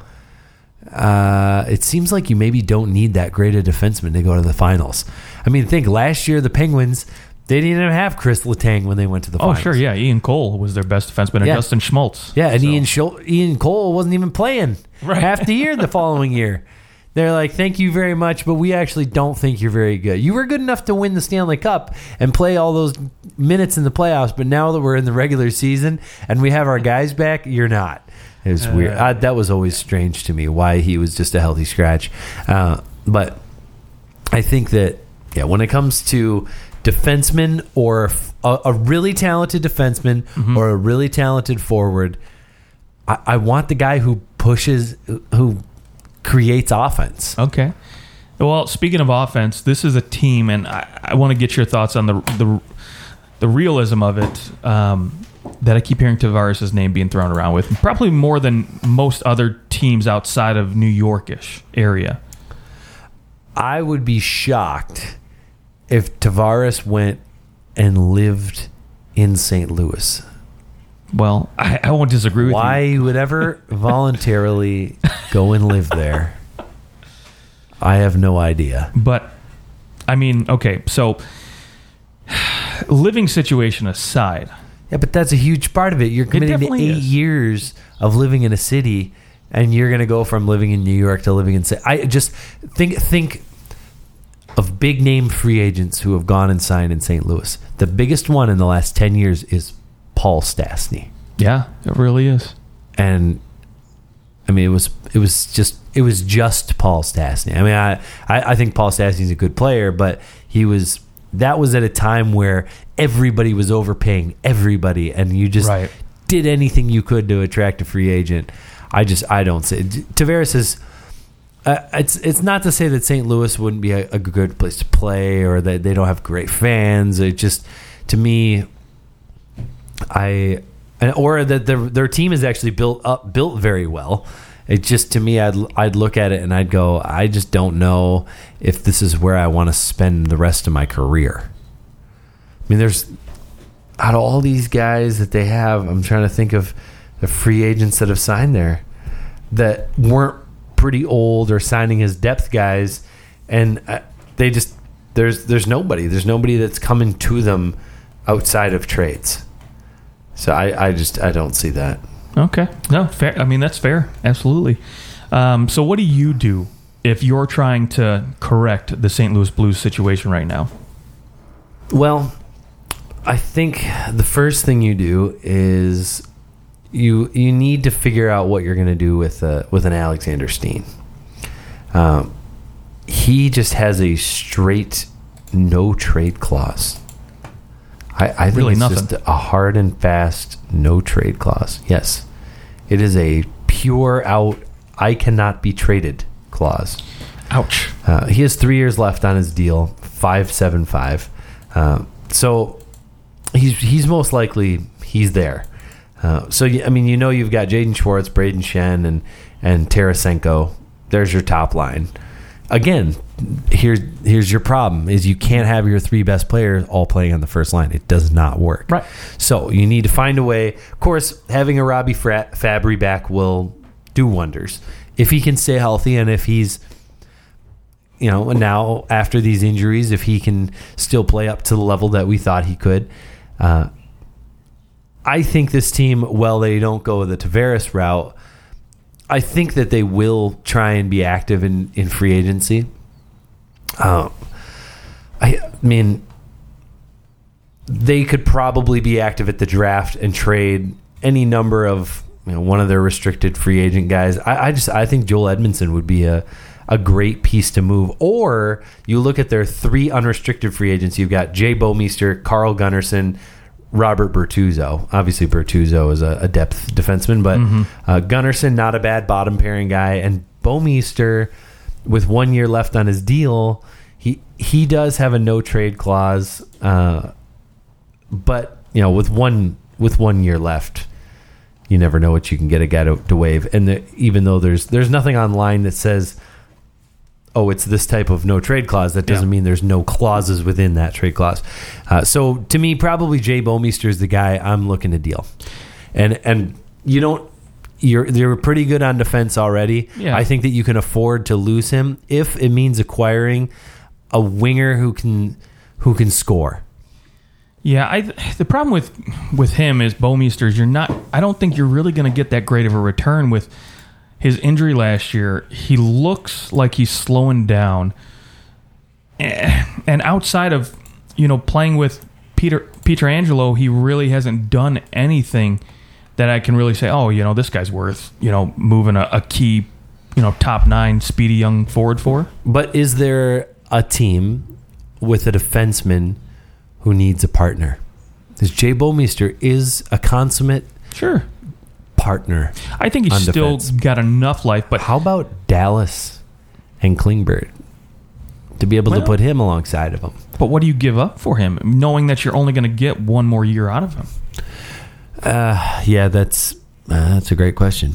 uh, it seems like you maybe don't need that great a defenseman to go to the finals. I mean, think last year the Penguins they didn't even have Chris Letang when they went to the Oh, finals. sure, yeah. Ian Cole was their best defenseman, and Yeah. Justin Schmaltz. Yeah, and So- Ian Schul- Ian Cole wasn't even playing Right. half the year the following year. They're like, thank you very much, but we actually don't think you're very good. You were good enough to win the Stanley Cup and play all those minutes in the playoffs, but now that we're in the regular season and we have our guys back, you're not. It was weird. I, that was always strange to me why he was just a healthy scratch. Uh, but I think that yeah, when it comes to defensemen or a, a really talented defenseman Mm-hmm. or a really talented forward, I, I want the guy who pushes, who creates offense. Okay. Well, speaking of offense, this is a team, and I, I want to get your thoughts on the the, the realism of it. Um, that I keep hearing Tavares' name being thrown around with, probably more than most other teams outside of New Yorkish area. I would be shocked if Tavares went and lived in St. Louis. Well, I, I won't disagree with Why you. you would ever <laughs> voluntarily go and live there? I have no idea. But I mean, okay, so <sighs> living situation aside, Yeah, but that's a huge part of it. You're committing to definitely eight is. years of living in a city, and you're going to go from living in New York to living in. Sa- I just think think of big name free agents who have gone and signed in St. Louis. The biggest one in the last ten years is Paul Stastny, yeah, it really is. and I mean it was it was just it was just Paul Stastny. I mean I I, I think Paul Stastny's a good player, but he was. That was at a time where everybody was overpaying everybody, and you just Right. did anything you could to attract a free agent. I just I don't say Tavares is. Uh, it's it's not to say that St. Louis wouldn't be a, a good place to play or that they don't have great fans. It just to me, I and- or that their their team is actually built up built very well. It just to me, I'd I'd look at it and I'd go, I just don't know if this is where I want to spend the rest of my career. I mean, there's out of all these guys that they have, I'm trying to think of the free agents that have signed there that weren't pretty old or signing as depth guys, and uh, they just there's there's nobody there's nobody that's coming to them outside of trades. So I I just I don't see that. Okay. No, fair. I mean, that's fair. Absolutely. Um, so, what do you do if you're trying to correct the St. Louis Blues situation right now? Well, I think the first thing you do is you you need to figure out what you're going to do with uh, with an Alexander Steen. Um, he just has a straight no trade clause. I, I think Really it's nothing. just a hard and fast no trade clause. Yes, it is a pure out. I cannot be traded clause. Ouch. Uh, he has three years left on his deal, five seven five. Um, so he's he's most likely he's there. Uh, so I mean, you know, you've got Jaden Schwartz, Brayden Schenn, and and Tarasenko. There's your top line. Again, here's here's your problem: is you can't have your three best players all playing on the first line. It does not work. Right. So you need to find a way. Of course, having a Robby Fra- Fabbri back will do wonders if he can stay healthy and if he's you know, now after these injuries, if he can still play up to the level that we thought he could, uh, I think this team, well, they don't go the Tavares route. I think that they will try and be active in, in free agency. Um, I, mean, they could probably be active at the draft and trade any number of you know one of their restricted free agent guys. I, I just I think Joel Edmundson would be a a great piece to move. Or you look at their three unrestricted free agents. You've got Jay Bouwmeester, Carl Gunnarsson, Robert Bortuzzo. Obviously, Bertuzzo is a, a depth defenseman, but uh, Gunnarsson not a bad bottom pairing guy, and Bouwmeester with one year left on his deal. He he does have a no trade clause. Uh, but you know with one with one year left you never know what you can get a guy to, to waive and the, even though there's there's nothing online that says oh it's this type of no trade clause that doesn't Yeah. mean there's no clauses within that trade clause uh, so to me probably jay Bouwmeester is the guy i'm looking to deal and and you don't you're you're pretty good on defense already Yeah. i think that you can afford to lose him if it means acquiring a winger who can who can score Yeah, I the problem with with him is Bouwmeester is you're not. I don't think you're really going to get that great of a return with his injury last year, he looks like he's slowing down. Eh, And outside of you know playing with Peter Pietrangelo, he really hasn't done anything that I can really say, oh, you know, this guy's worth you know moving a, a key, you know, top nine speedy young forward for. But is there a team with a defenseman who needs a partner? Because Jay Bouwmeester is a consummate Sure, partner. I think he's still defense. got enough life, but How about Dallas and Klingberg to be able to put him alongside of him? but what do you give up for him, knowing that you're only going to get one more year out of him? Uh, yeah, that's uh, that's a great question.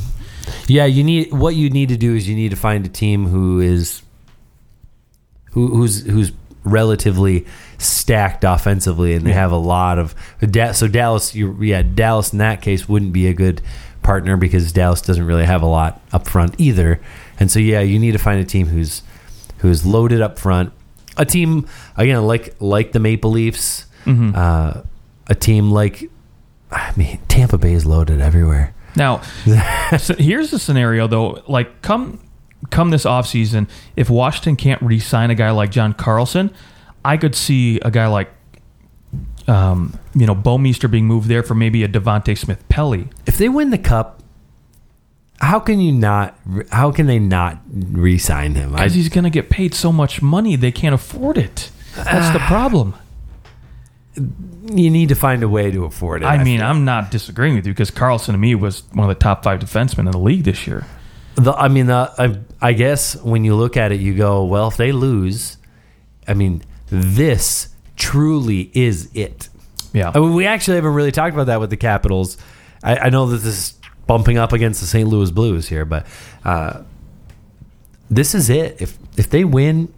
Yeah, you need what you need to do is you need to find a team who is who, who's who's relatively stacked offensively, and they Yeah. have a lot of so Dallas. You, yeah, Dallas in that case wouldn't be a good partner because Dallas doesn't really have a lot up front either, and so yeah, you need to find a team who's who's loaded up front. A team again like like the Maple Leafs, uh, a team like I mean Tampa Bay is loaded everywhere. Now, <laughs> so here's the scenario though. Like come come this offseason, if Washington can't re-sign a guy like John Carlson, I could see a guy like um, you know, Bouwmeester being moved there for maybe a Devante Smith Pelly. If they win the cup, how can you not? How can they not re-sign him? Because he's going to get paid so much money, they can't afford it. That's the problem. you need to find a way to afford it. I mean, feel. I'm not disagreeing with you because Carlson to me was one of the top five defensemen in the league this year. The, I mean, I, I guess when you look at it, you go, well, if they lose, I mean, this truly is it. Yeah. I mean, we actually haven't really talked about that with the Capitals. I, I know that this is bumping up against the St. Louis Blues here, but uh, this is it. If if they win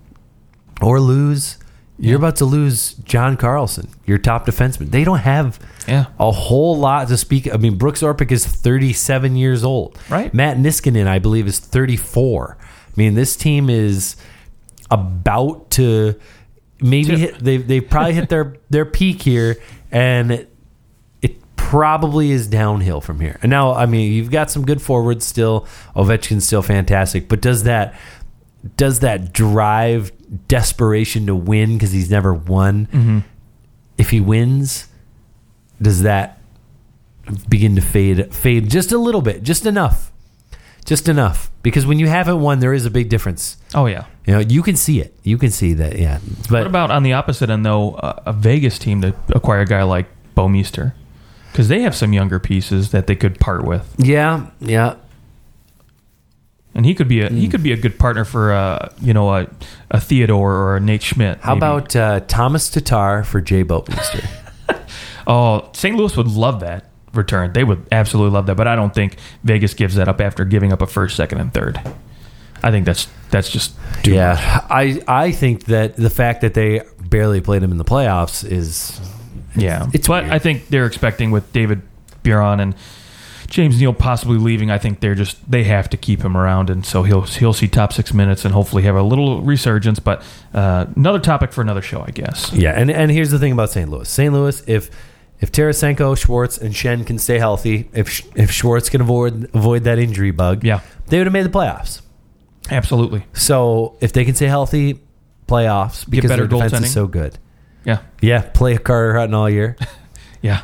or lose, you're about to lose John Carlson, your top defenseman. They don't have Yeah. a whole lot to speak. I mean, Brooks Orpik is 37 years old. Right. Matt Niskanen, I believe, is 34. I mean, this team is about to maybe hit, they they probably hit their <laughs> their peak here, and it, it probably is downhill from here. And now, I mean, you've got some good forwards still. Ovechkin's still fantastic, but does that does that drive desperation to win because he's never won? Mm-hmm. If he wins, does that begin to fade fade just a little bit, just enough, just enough? Because when you haven't won, there is a big difference. Oh, yeah. You know, you can see it. You can see that. Yeah, but What about on the opposite end, though, uh, a Vegas team to acquire a guy like Bouwmeester? Because they have some younger pieces that they could part with, yeah, yeah. and he could be a Hmm. he could be a good partner for uh, you know a, a Theodore or a Nate Schmidt. How maybe. about uh, Tomas Tatar for Jay Bouwmeester? <laughs> oh St. Louis would love that return. They would absolutely love that, but I don't think Vegas gives that up after giving up a first, second, and third. I think that's that's just too much. yeah, I I think that the fact that they barely played him in the playoffs is Yeah, It's but weird. I think they're expecting with David Perron and James Neal possibly leaving. I think they're just they have to keep him around, and so he'll he'll see top six minutes and hopefully have a little resurgence. But uh, another topic for another show, I guess. Yeah, and and here's the thing about St. Louis. St. Louis, if if Tarasenko, Schwartz, and Schenn can stay healthy, if if Schwartz can avoid avoid that injury bug, Yeah. they would have made the playoffs. Absolutely, So if they can stay healthy, playoffs because better their defense goaltending. is so good. yeah, Yeah, play Carter Hutton all year. <laughs> yeah,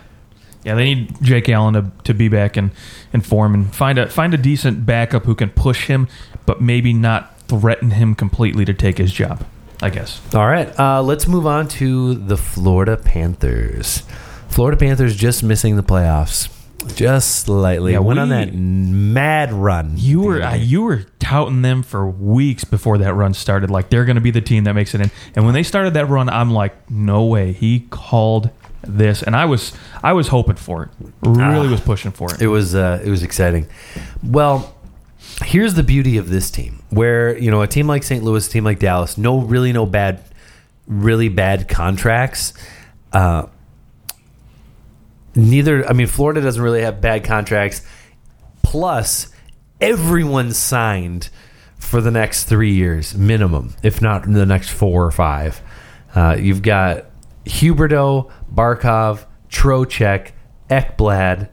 yeah. They need Jake Allen to, to be back and in form and find a find a decent backup who can push him, but maybe not threaten him completely to take his job. I guess. All right, uh, let's move on to the Florida Panthers. Florida Panthers just missing the playoffs, just slightly. Yeah, went on that mad run. You were uh, you were touting them for weeks before that run started. Like they're going to be the team that makes it in. And when they started that run, I'm like, no way. He called this, and I was I was hoping for it. Really Ah. was pushing for it. It was uh, it was exciting. Well, here's the beauty of this team, where you know a team like St. Louis, a team like Dallas, no really no bad, really bad contracts. Uh, neither, I mean, Florida doesn't really have bad contracts. Plus, everyone signed for the next three years minimum, if not the next four or five. Uh, you've got Huberdeau, Barkov, Trocheck, Ekblad,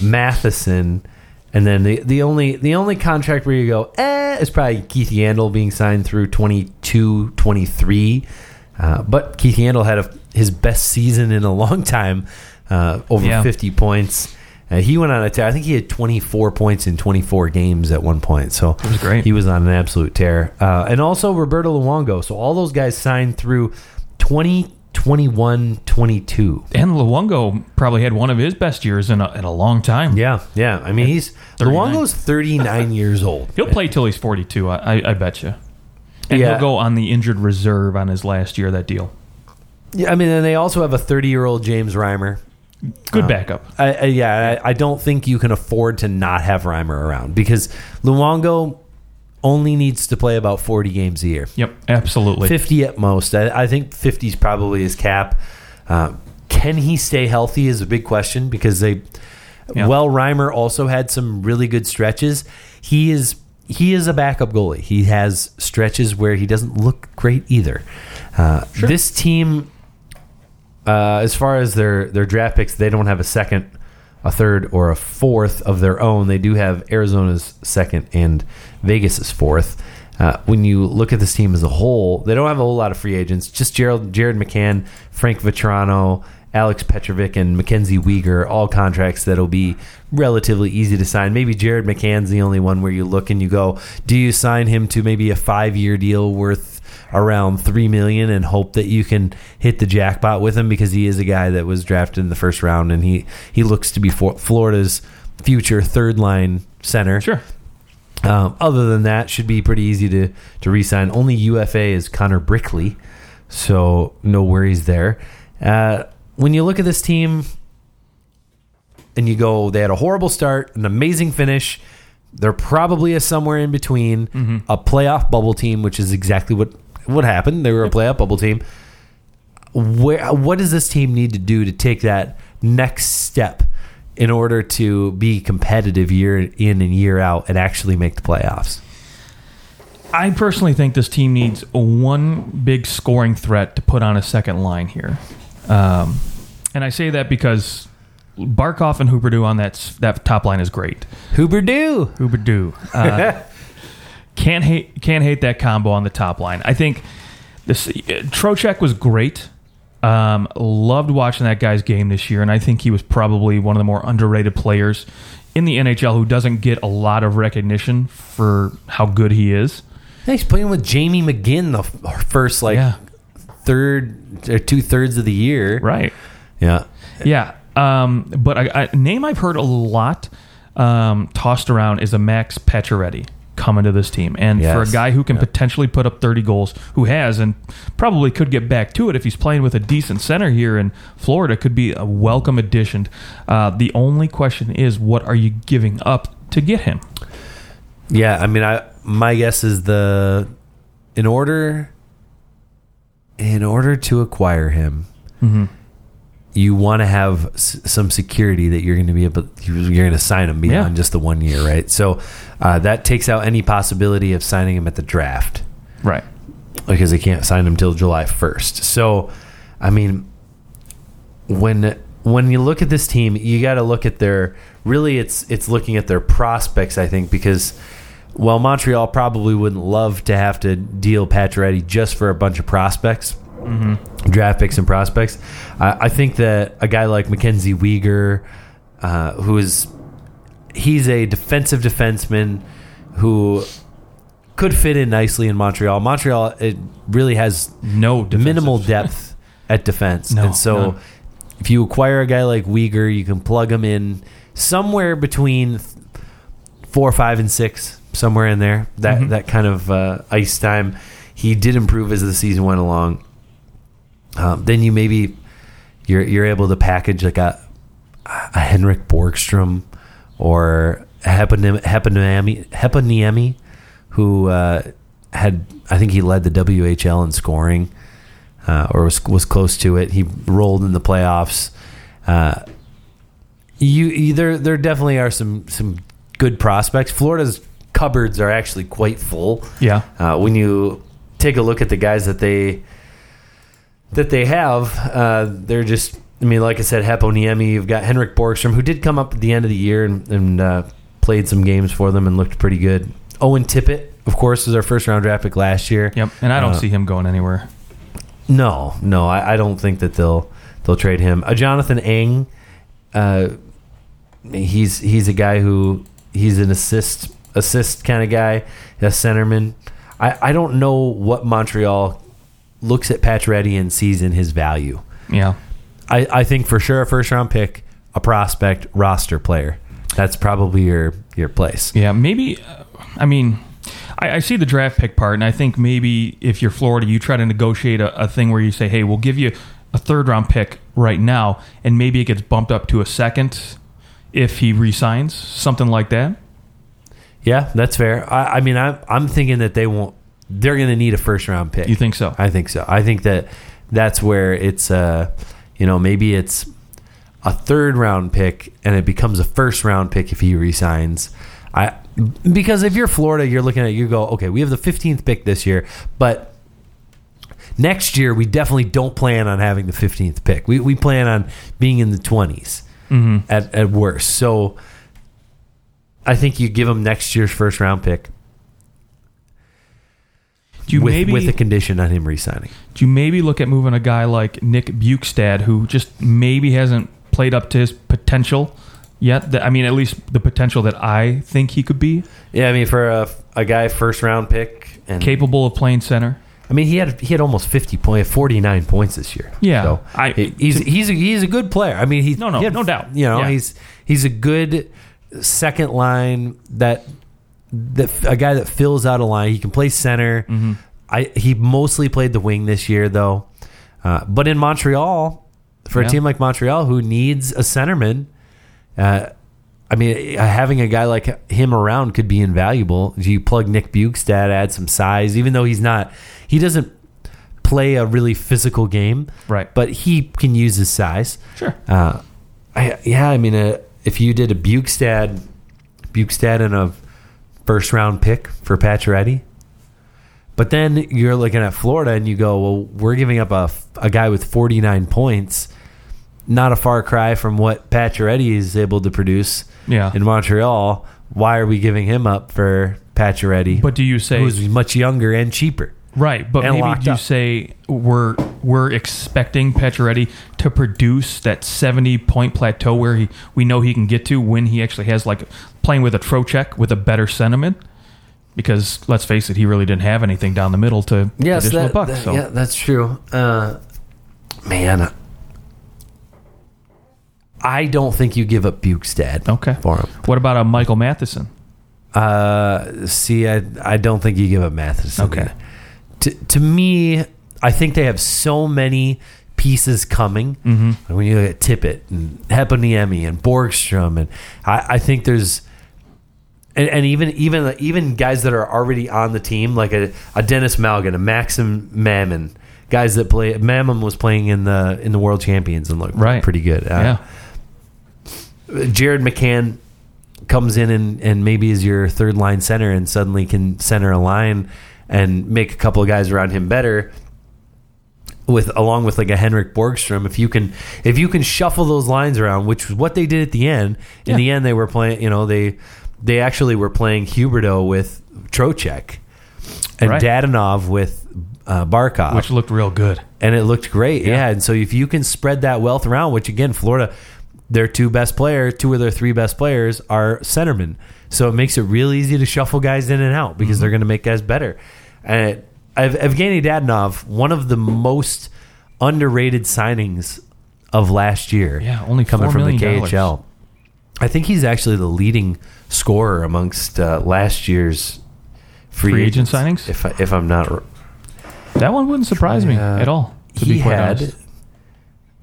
Matheson, And then the, the only the only contract where you go, eh, is probably Keith Yandle being signed through 22, 23. Uh, but Keith Yandle had a, his best season in a long time, uh, over Yeah. 50 points. Uh, he went on a tear. I think he had 24 points in 24 games at one point. So It was great. he was on an absolute tear. Uh, and also Roberto Luongo. So all those guys signed through 20, 21, 22. And Luongo probably had one of his best years in a, in a long time. Yeah, yeah. I mean, he's 39. Luongo's 39 <laughs> years old. He'll play till he's 42, I, I, I bet you. And Yeah. he'll go on the injured reserve on his last year that deal. Yeah, I mean, and they also have a 30 year old James Reimer. Good Uh, backup. I, I, yeah, I, I don't think you can afford to not have Reimer around because Luongo only needs to play about 40 games a year. Yep, absolutely. 50 at most. I, I think 50 is probably his cap. Uh, can he stay healthy is a big question because they. Yeah. Well, Reimer also had some really good stretches. He is he is a backup goalie. He has stretches where he doesn't look great either. Uh, This team, uh, as far as their their draft picks, they don't have a second, a third, or a fourth of their own. They do have Arizona's second and Vegas's fourth. Uh, when you look at this team as a whole, they don't have a whole lot of free agents. Just Gerald, Jared McCann, Frank Vatrano, Alex Petrovic, and Mackenzie Weegar, all contracts that'll be relatively easy to sign. Maybe Jared McCann's the only one where you look and you go, do you sign him to maybe a five year deal worth around three million and hope that you can hit the jackpot with him because he is a guy that was drafted in the first round and he he looks to be Florida's future third line center. Sure. Um, other than that, should be pretty easy to to re-sign. Only UFA is Connor Brickley, so no worries there. Uh, when you look at this team and you go, they had a horrible start, an amazing finish. They're probably a somewhere in between mm-hmm. a playoff bubble team, which is exactly what what happened. They were a playoff bubble team. Where what does this team need to do to take that next step in order to be competitive year in and year out and actually make the playoffs? I personally think this team needs one big scoring threat to put on a second line here. Um, and I say that because Barkov and Huberdeau on that that top line is great. Huber do. Huberdeau. Uh, <laughs> can't hate can't hate that combo on the top line. I think this Trocheck was great. Um, loved watching that guy's game this year, and I think he was probably one of the more underrated players in the NHL who doesn't get a lot of recognition for how good he is. He's playing with Jamie McGinn the first like yeah, third or two thirds of the year. right. Yeah. Yeah, um, but a, a name I've heard a lot um, tossed around is a Max Pacioretty coming to this team, and for a guy who can potentially put up 30 goals, who has and probably could get back to it if he's playing with a decent center here in Florida, could be a welcome addition. Uh, the only question is, what are you giving up to get him? Yeah, I mean, I my guess is the in order in order to acquire him, you want to have s- some security that you're going to be able you're going to sign him beyond Yeah. just the one year, right? So uh, that takes out any possibility of signing him at the draft Right. because they can't sign him till July 1st. So, I mean, when when you look at this team, you got to look at their really it's it's looking at their prospects. I think because well, Montreal probably wouldn't love to have to deal Pacioretty just for a bunch of prospects. Draft picks and prospects. I I think that a guy like Mackenzie Weegar, uh, who is he's a defensive defenseman who could fit in nicely in Montreal. Montreal it really has No minimal depth at defense, No, and so none. if you acquire a guy like Weegar, you can plug him in somewhere between four, five, and six, somewhere in there. That Mhm. that kind of uh, ice time. He did improve as the season went along. Um, then you maybe you're you're able to package like a a Henrik Borgstrom or Heponiemi, Heponiemi who uh, had I think he led the WHL in scoring uh, or was was close to it. He rolled in the playoffs. Uh, you, you there there definitely are some some good prospects. Florida's cupboards are actually quite full. Yeah. Uh, when you take a look at the guys that they that they have, uh, they're just. I mean, like I said, Heponiemi. You've got Henrik Borgstrom, who did come up at the end of the year and, and uh, played some games for them and looked pretty good. Owen Tippett, of course, was our first round draft pick last year. Yep. And I don't Uh, see him going anywhere. No, no, I, I don't think that they'll they'll trade him. Uh, Jonathan Ang, uh, he's he's a guy who he's an assist assist kind of guy, a centerman. I, I don't know what Montreal looks at Pacioretty and sees in his value. Yeah. I, I think for sure a first round pick, a prospect, roster player. That's probably your your place. Yeah, maybe. Uh, I mean, I, I see the draft pick part, and I think maybe if you're Florida, you try to negotiate a, a thing where you say, "Hey, we'll give you a third round pick right now, and maybe it gets bumped up to a second if he resigns, something like that." Yeah, that's fair. I, I mean, I'm I'm thinking that they won't. They're going to need a first round pick. You think so? I think so. I think that that's where it's uh, you know, maybe it's a third round pick and it becomes a first round pick if he resigns. I because if you're Florida, you're looking at you go, okay, we have the 15th pick this year, but next year we definitely don't plan on having the 15th pick. We we plan on being in the 20s Mm-hmm. at at worst. So I think you give him next year's first round pick Do you with, maybe with the condition on him resigning. do you maybe look at moving a guy like Nick Bjugstad, who just maybe hasn't played up to his potential yet? That- I mean, at least the potential that I think he could be Yeah, I mean for a, a guy first round pick and capable of playing center. I mean he had he had almost 50 point 49 points this year. Yeah, So I- he- he's he's a, he's a good player. I mean he's No, no, he had- no doubt. You know, Yeah. he's he's a good second line that that a guy that fills out a line. He can play center. Mm-hmm. I he mostly played the wing this year though. Uh, but in Montreal, for a team like Montreal who needs a centerman, uh, I mean, uh, having a guy like him around could be invaluable. You plug Nick Bjugstad, add some size, even though he's not, he doesn't play a really physical game, Right. But he can use his size. Sure. Uh, I, yeah, I mean, uh, if you did a Bjugstad, Bjugstad and a first round pick for Pacioretty, but then you're looking at Florida and you go, well, we're giving up a, a guy with 49 points, not a far cry from what Pacioretty is able to produce Yeah. in Montreal. Why are we giving him up for Pacioretty, But do you say who's much younger and cheaper? Right, but maybe you up. say we're we're expecting Pacioretty to produce that seventy point plateau where he we know he can get to when he actually has like playing with a Trocheck with a better sentiment. Because let's face it, he really didn't have anything down the middle to Yes, additional that, that- so yeah, that's true. Uh, man, I don't think you give up Bjugstad okay. for him. What about a Michael Matheson? Uh, see, I I don't think you give up Matheson. Okay. either. To to me, I think they have so many pieces coming. Mm-hmm. When you look at Tippett and Heponiemi and Borgstrom, and I, I think there's. And, and even even even guys that are already on the team, like a, a Denis Malgin, a Maxim Mamin, guys that play. Mamin was playing in the in the World Champions and looked Right. pretty good. Uh, yeah, Jared McCann comes in and, and maybe is your third line center and suddenly can center a line and make a couple of guys around him better with along with like a Henrik Borgstrom if you can if you can shuffle those lines around which was what they did at the end in Yeah. the end they were playing you know they they actually were playing Huberdeau with Trocheck and Right. Dadonov with uh, Barkov which looked real good. and it looked great. Yeah. and so if you can spread that wealth around, which again, Florida, their two best players, two of their three best players are centermen, so it makes it real easy to shuffle guys in and out because they're going to make guys better. And Ev- Evgeny Dadonov, one of the most underrated signings of last year. Yeah, only coming from the. KHL. I think he's actually the leading scorer amongst uh, last year's free, Free agent signings? If I, if I'm not r- That one wouldn't surprise me Uh, at all. To he be quite had honest.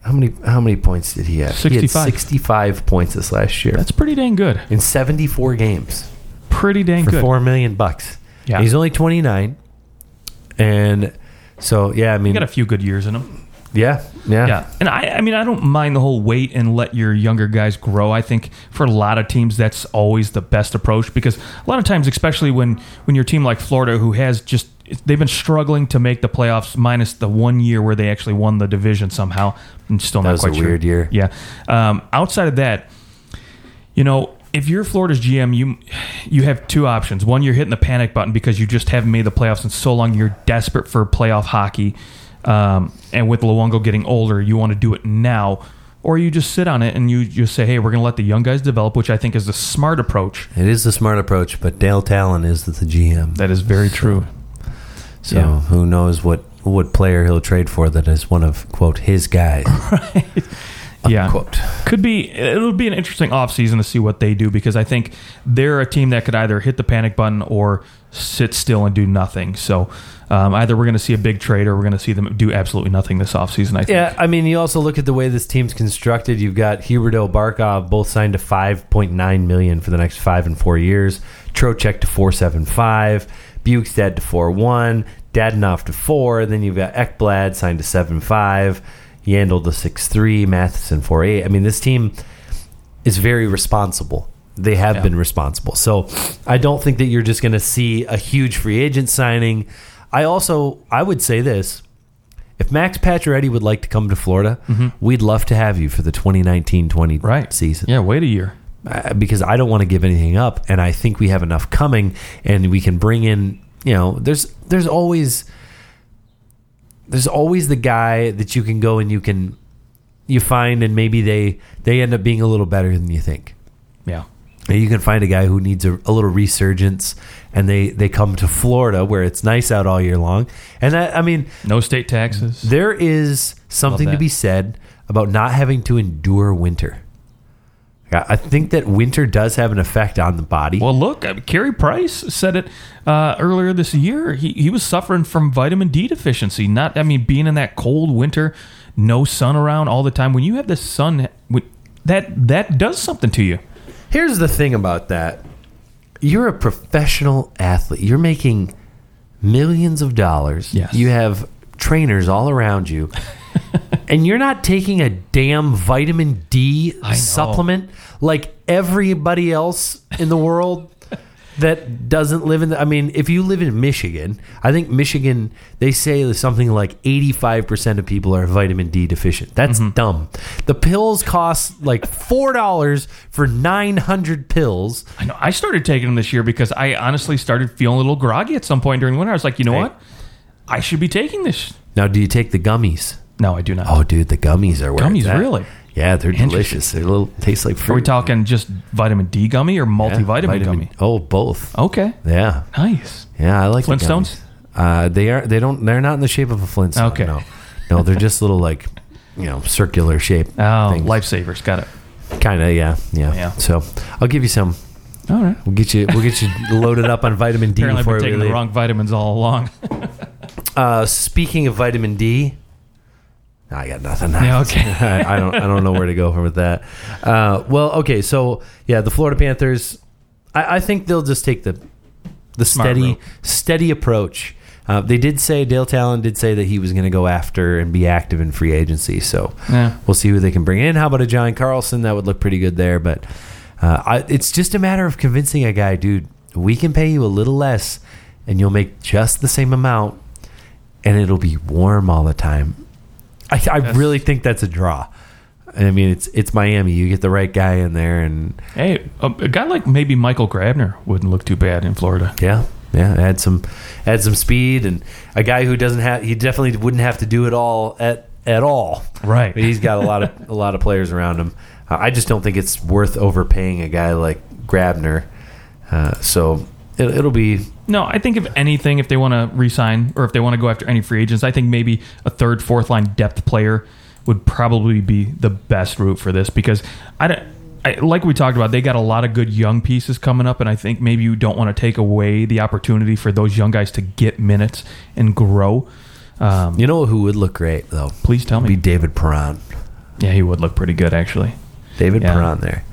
how many how many points did he have? He 65. 65 points this last year That's pretty dang good. in 74 games Pretty dang for good. 4 million bucks. Yeah. He's only 29 and so yeah, I mean Got a few good years in him. yeah, yeah. Yeah, and I, I mean, I don't mind the whole wait and let your younger guys grow. I think for a lot of teams, that's always the best approach because a lot of times, especially when when your team like Florida, who has just they've been struggling to make the playoffs, minus the one year where they actually won the division somehow, and still That not was quite a sure. weird year. Yeah. Um, outside of that, you know, if you're Florida's GM, you you have two options. One, you're hitting the panic button because you just haven't made the playoffs in so long. You're desperate for playoff hockey, um, and with Luongo getting older, you want to do it now. Or you just sit on it and you just say, "Hey, we're going to let the young guys develop," which I think is the smart approach. It is the smart approach, but Dale Tallon is the GM. That is very true. So Yeah. who knows what what player he'll trade for that is one of quote his guys. <laughs> Yeah. Could be it'll be an interesting offseason to see what they do because I think they're a team that could either hit the panic button or sit still and do nothing. So um, either we're going to see a big trade or we're going to see them do absolutely nothing this offseason. I think. Yeah, I mean, you also look at the way this team's constructed. You've got Huberdeau Barkov both signed to five point nine million for the next five and four years. Trocheck to four seven five. Bjugstad to four one. Dadonov to four. Then you've got Ekblad signed to seven five. Yandle the six three. Matheson four eight. I mean, this team is very responsible. They have Yeah. been responsible. So I don't think that you're just going to see a huge free agent signing. I also I would say this. If Max Pacioretty would like to come to Florida, we'd love to have you for the 2019-20 Right. season. Yeah. Wait a year. Uh, because I don't want to give anything up and I think we have enough coming and we can bring in, you know, there's there's always there's always the guy that you can go and you can you find and maybe they they end up being a little better than you think. Yeah. And you can find a guy who needs a, a little resurgence, and they they come to Florida where it's nice out all year long. And that, I mean, No state taxes. there is something to be said about not having to endure winter. I I think that winter does have an effect on the body. Well, look, I mean, Carey Price said it uh, earlier this year. He he was suffering from vitamin D deficiency. Not, I mean, being in that cold winter, no sun around all the time. When you have the sun, that that does something to you. Here's the thing about that. You're a professional athlete. You're making millions of dollars. Yes. You have trainers all around you. <laughs> <laughs> and you're not taking a damn vitamin D supplement like everybody else in the world that doesn't live in the, I mean, if you live in Michigan, I think Michigan they say something like 85% of people are vitamin D deficient. That's Mm-hmm. dumb. The pills cost like $4 for 900 pills. I know. I started taking them this year because I honestly started feeling a little groggy at some point during winter. I was like, you know Hey. what? I should be taking this. Now, do you take the gummies? No, I do not. Oh, dude, the gummies are where Gummies, it's at. really? Yeah, they're Interesting. delicious. They little taste like fruit. Are we talking just vitamin D gummy or multivitamin vitamin- gummy? Oh, both. Okay, Yeah, nice. yeah, I like the Flintstones? gummies. Uh, they are. They don't. They're not in the shape of a Flintstone. Okay. No, no, they're just little like, you know, circular shape. Oh, lifesavers. Got it. Kind of. Yeah, yeah. Yeah. So I'll give you some. All right. We'll get you. We'll get you <laughs> loaded up on vitamin D Apparently, I've before been we taking the leave. wrong vitamins all along. <laughs> Uh, speaking of vitamin D, I got nothing. Yeah, okay. <laughs> I, I don't. I don't know where to go from with that. Uh, well, okay. So yeah, the Florida Panthers. I, I think they'll just take the the Smart steady route. steady approach. Uh, they did say Dale Tallon did say that he was going to go after and be active in free agency. So Yeah. we'll see who they can bring in. How about a John Carlson? That would look pretty good there. But uh, I, it's just a matter of convincing a guy, dude. We can pay you a little less, and you'll make just the same amount, and it'll be warm all the time. I, I really think that's a draw. I mean, it's it's Miami. You get the right guy in there, and Hey, a, a guy like maybe Michael Grabner wouldn't look too bad in Florida. yeah, yeah, add some add some speed, and a guy who doesn't have he definitely wouldn't have to do it all at at all. Right. But he's got a lot of a lot of players around him. Uh, I just don't think it's worth overpaying a guy like Grabner. Uh, so it, it'll be No, I think if anything, if they want to resign or if they want to go after any free agents, I think maybe a third, fourth line depth player would probably be the best route for this because I don't. I, like we talked about, they got a lot of good young pieces coming up, and I think maybe you don't want to take away the opportunity for those young guys to get minutes and grow. Um, you know who would look great though. please tell Be me. David Perron. Yeah, he would look pretty good actually. David Yeah. Perron there.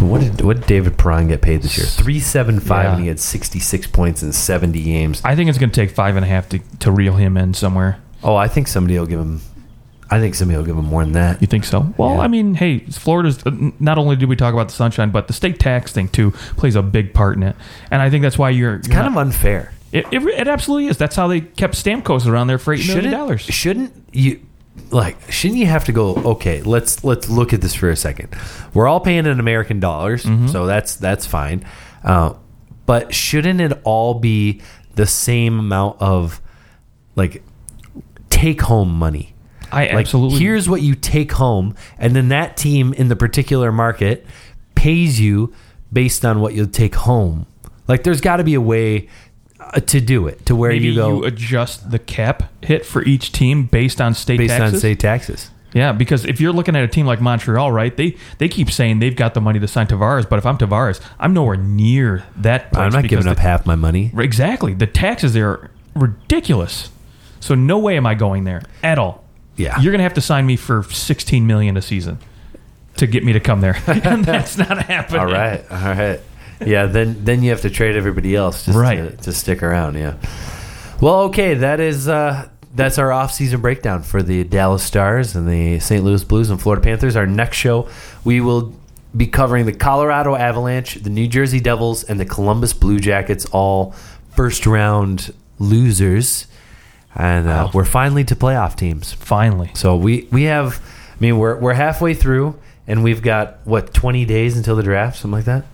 What did what did David Perron get paid this year? Three seven five, Yeah. and he had sixty six points in seventy games. I think it's going to take five and a half to, to reel him in somewhere. Oh, I think somebody will give him. I think somebody will give him more than that. You think so? Well, Yeah. I mean, hey, Florida's uh, not only do we talk about the sunshine, but the state tax thing too plays a big part in it, and I think that's why you're, It's kind of unfair. It, it, it absolutely is. That's how they kept Stamkos around there for eight million Shouldn't dollars. shouldn't you? Like shouldn't you have to go okay let's let's look at this for a second. We're all paying in american dollars so that's that's fine. Uh, but shouldn't it all be the same amount of like take home money? I like absolutely. here's what you take home and then that team in the particular market pays you based on what you'll take home. Like there's got to be a way to do it to where maybe you go you adjust the cap hit for each team based on state based taxes. on state taxes Yeah, because if you're looking at a team like Montreal, right? They they keep saying they've got the money to sign Tavares, but if I'm Tavares, I'm nowhere near that. Price i'm not giving up the- half my money Exactly, the taxes there are ridiculous. So no way am I going there at all. Yeah. you're gonna have to sign me for 16 million a season to get me to come there, <laughs> and that's not happening. all right all right <laughs> yeah then then you have to trade everybody else just Right. to, to stick around yeah well okay that is uh that's our off-season breakdown for the Dallas Stars and the St. Louis Blues and Florida Panthers. Our next show, we will be covering the Colorado Avalanche, the New Jersey Devils, and the Columbus Blue Jackets, all first-round losers. And uh, Wow. we're finally to playoff teams. Finally, So we we have, I mean, we're we're halfway through, and we've got what twenty days until the draft, something like that.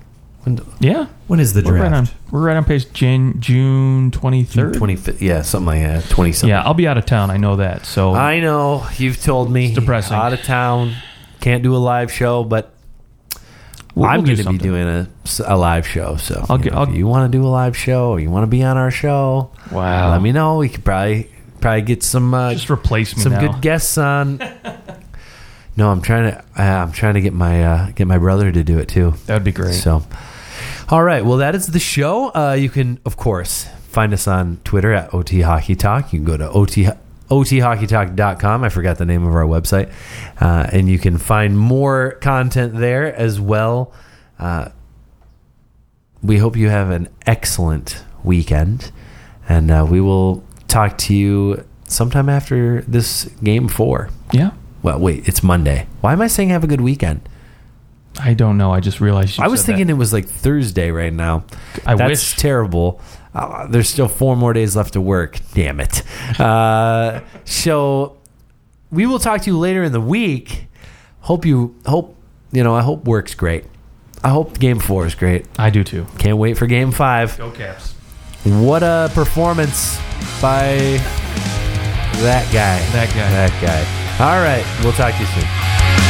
When, yeah. When is the We're right on. draft? We're right on page Jan, June 23rd. twenty fifth, yeah, something like that. Twenty something. Yeah, I'll be out of town. I know that. So I know you've told me. It's depressing. Out of town, can't do a live show, but we'll- I'm we'll going to be doing a, a live show. So I'll you get- know, I'll- if you want to do a live show, or you want to be on our show, Wow. let me know. We could probably probably get some uh, Just replace me some now. good guests on. <laughs> no, I'm trying to uh, I'm trying to get my uh, get my brother to do it too. That would be great. So, all right. Well, that is the show. Uh, you can, of course, find us on Twitter at OT Hockey Talk. You can go to OT, OTHockeyTalk.com. I forgot the name of our website. Uh, and you can find more content there as well. Uh, we hope you have an excellent weekend. And uh, we will talk to you sometime after this game four. yeah. Well, wait, it's Monday. Why am I saying have a good weekend? I don't know. I just realized. You I was said that. thinking it was like Thursday right now. I That's wish. terrible. Uh, there's still four more days left to work. Damn it. Uh, so we will talk to you later in the week. Hope you hope you know. I hope works great. I hope game four is great. I do too. Can't wait for game five. Go Caps. What a performance by that guy. That guy. That guy. All right. We'll talk to you soon.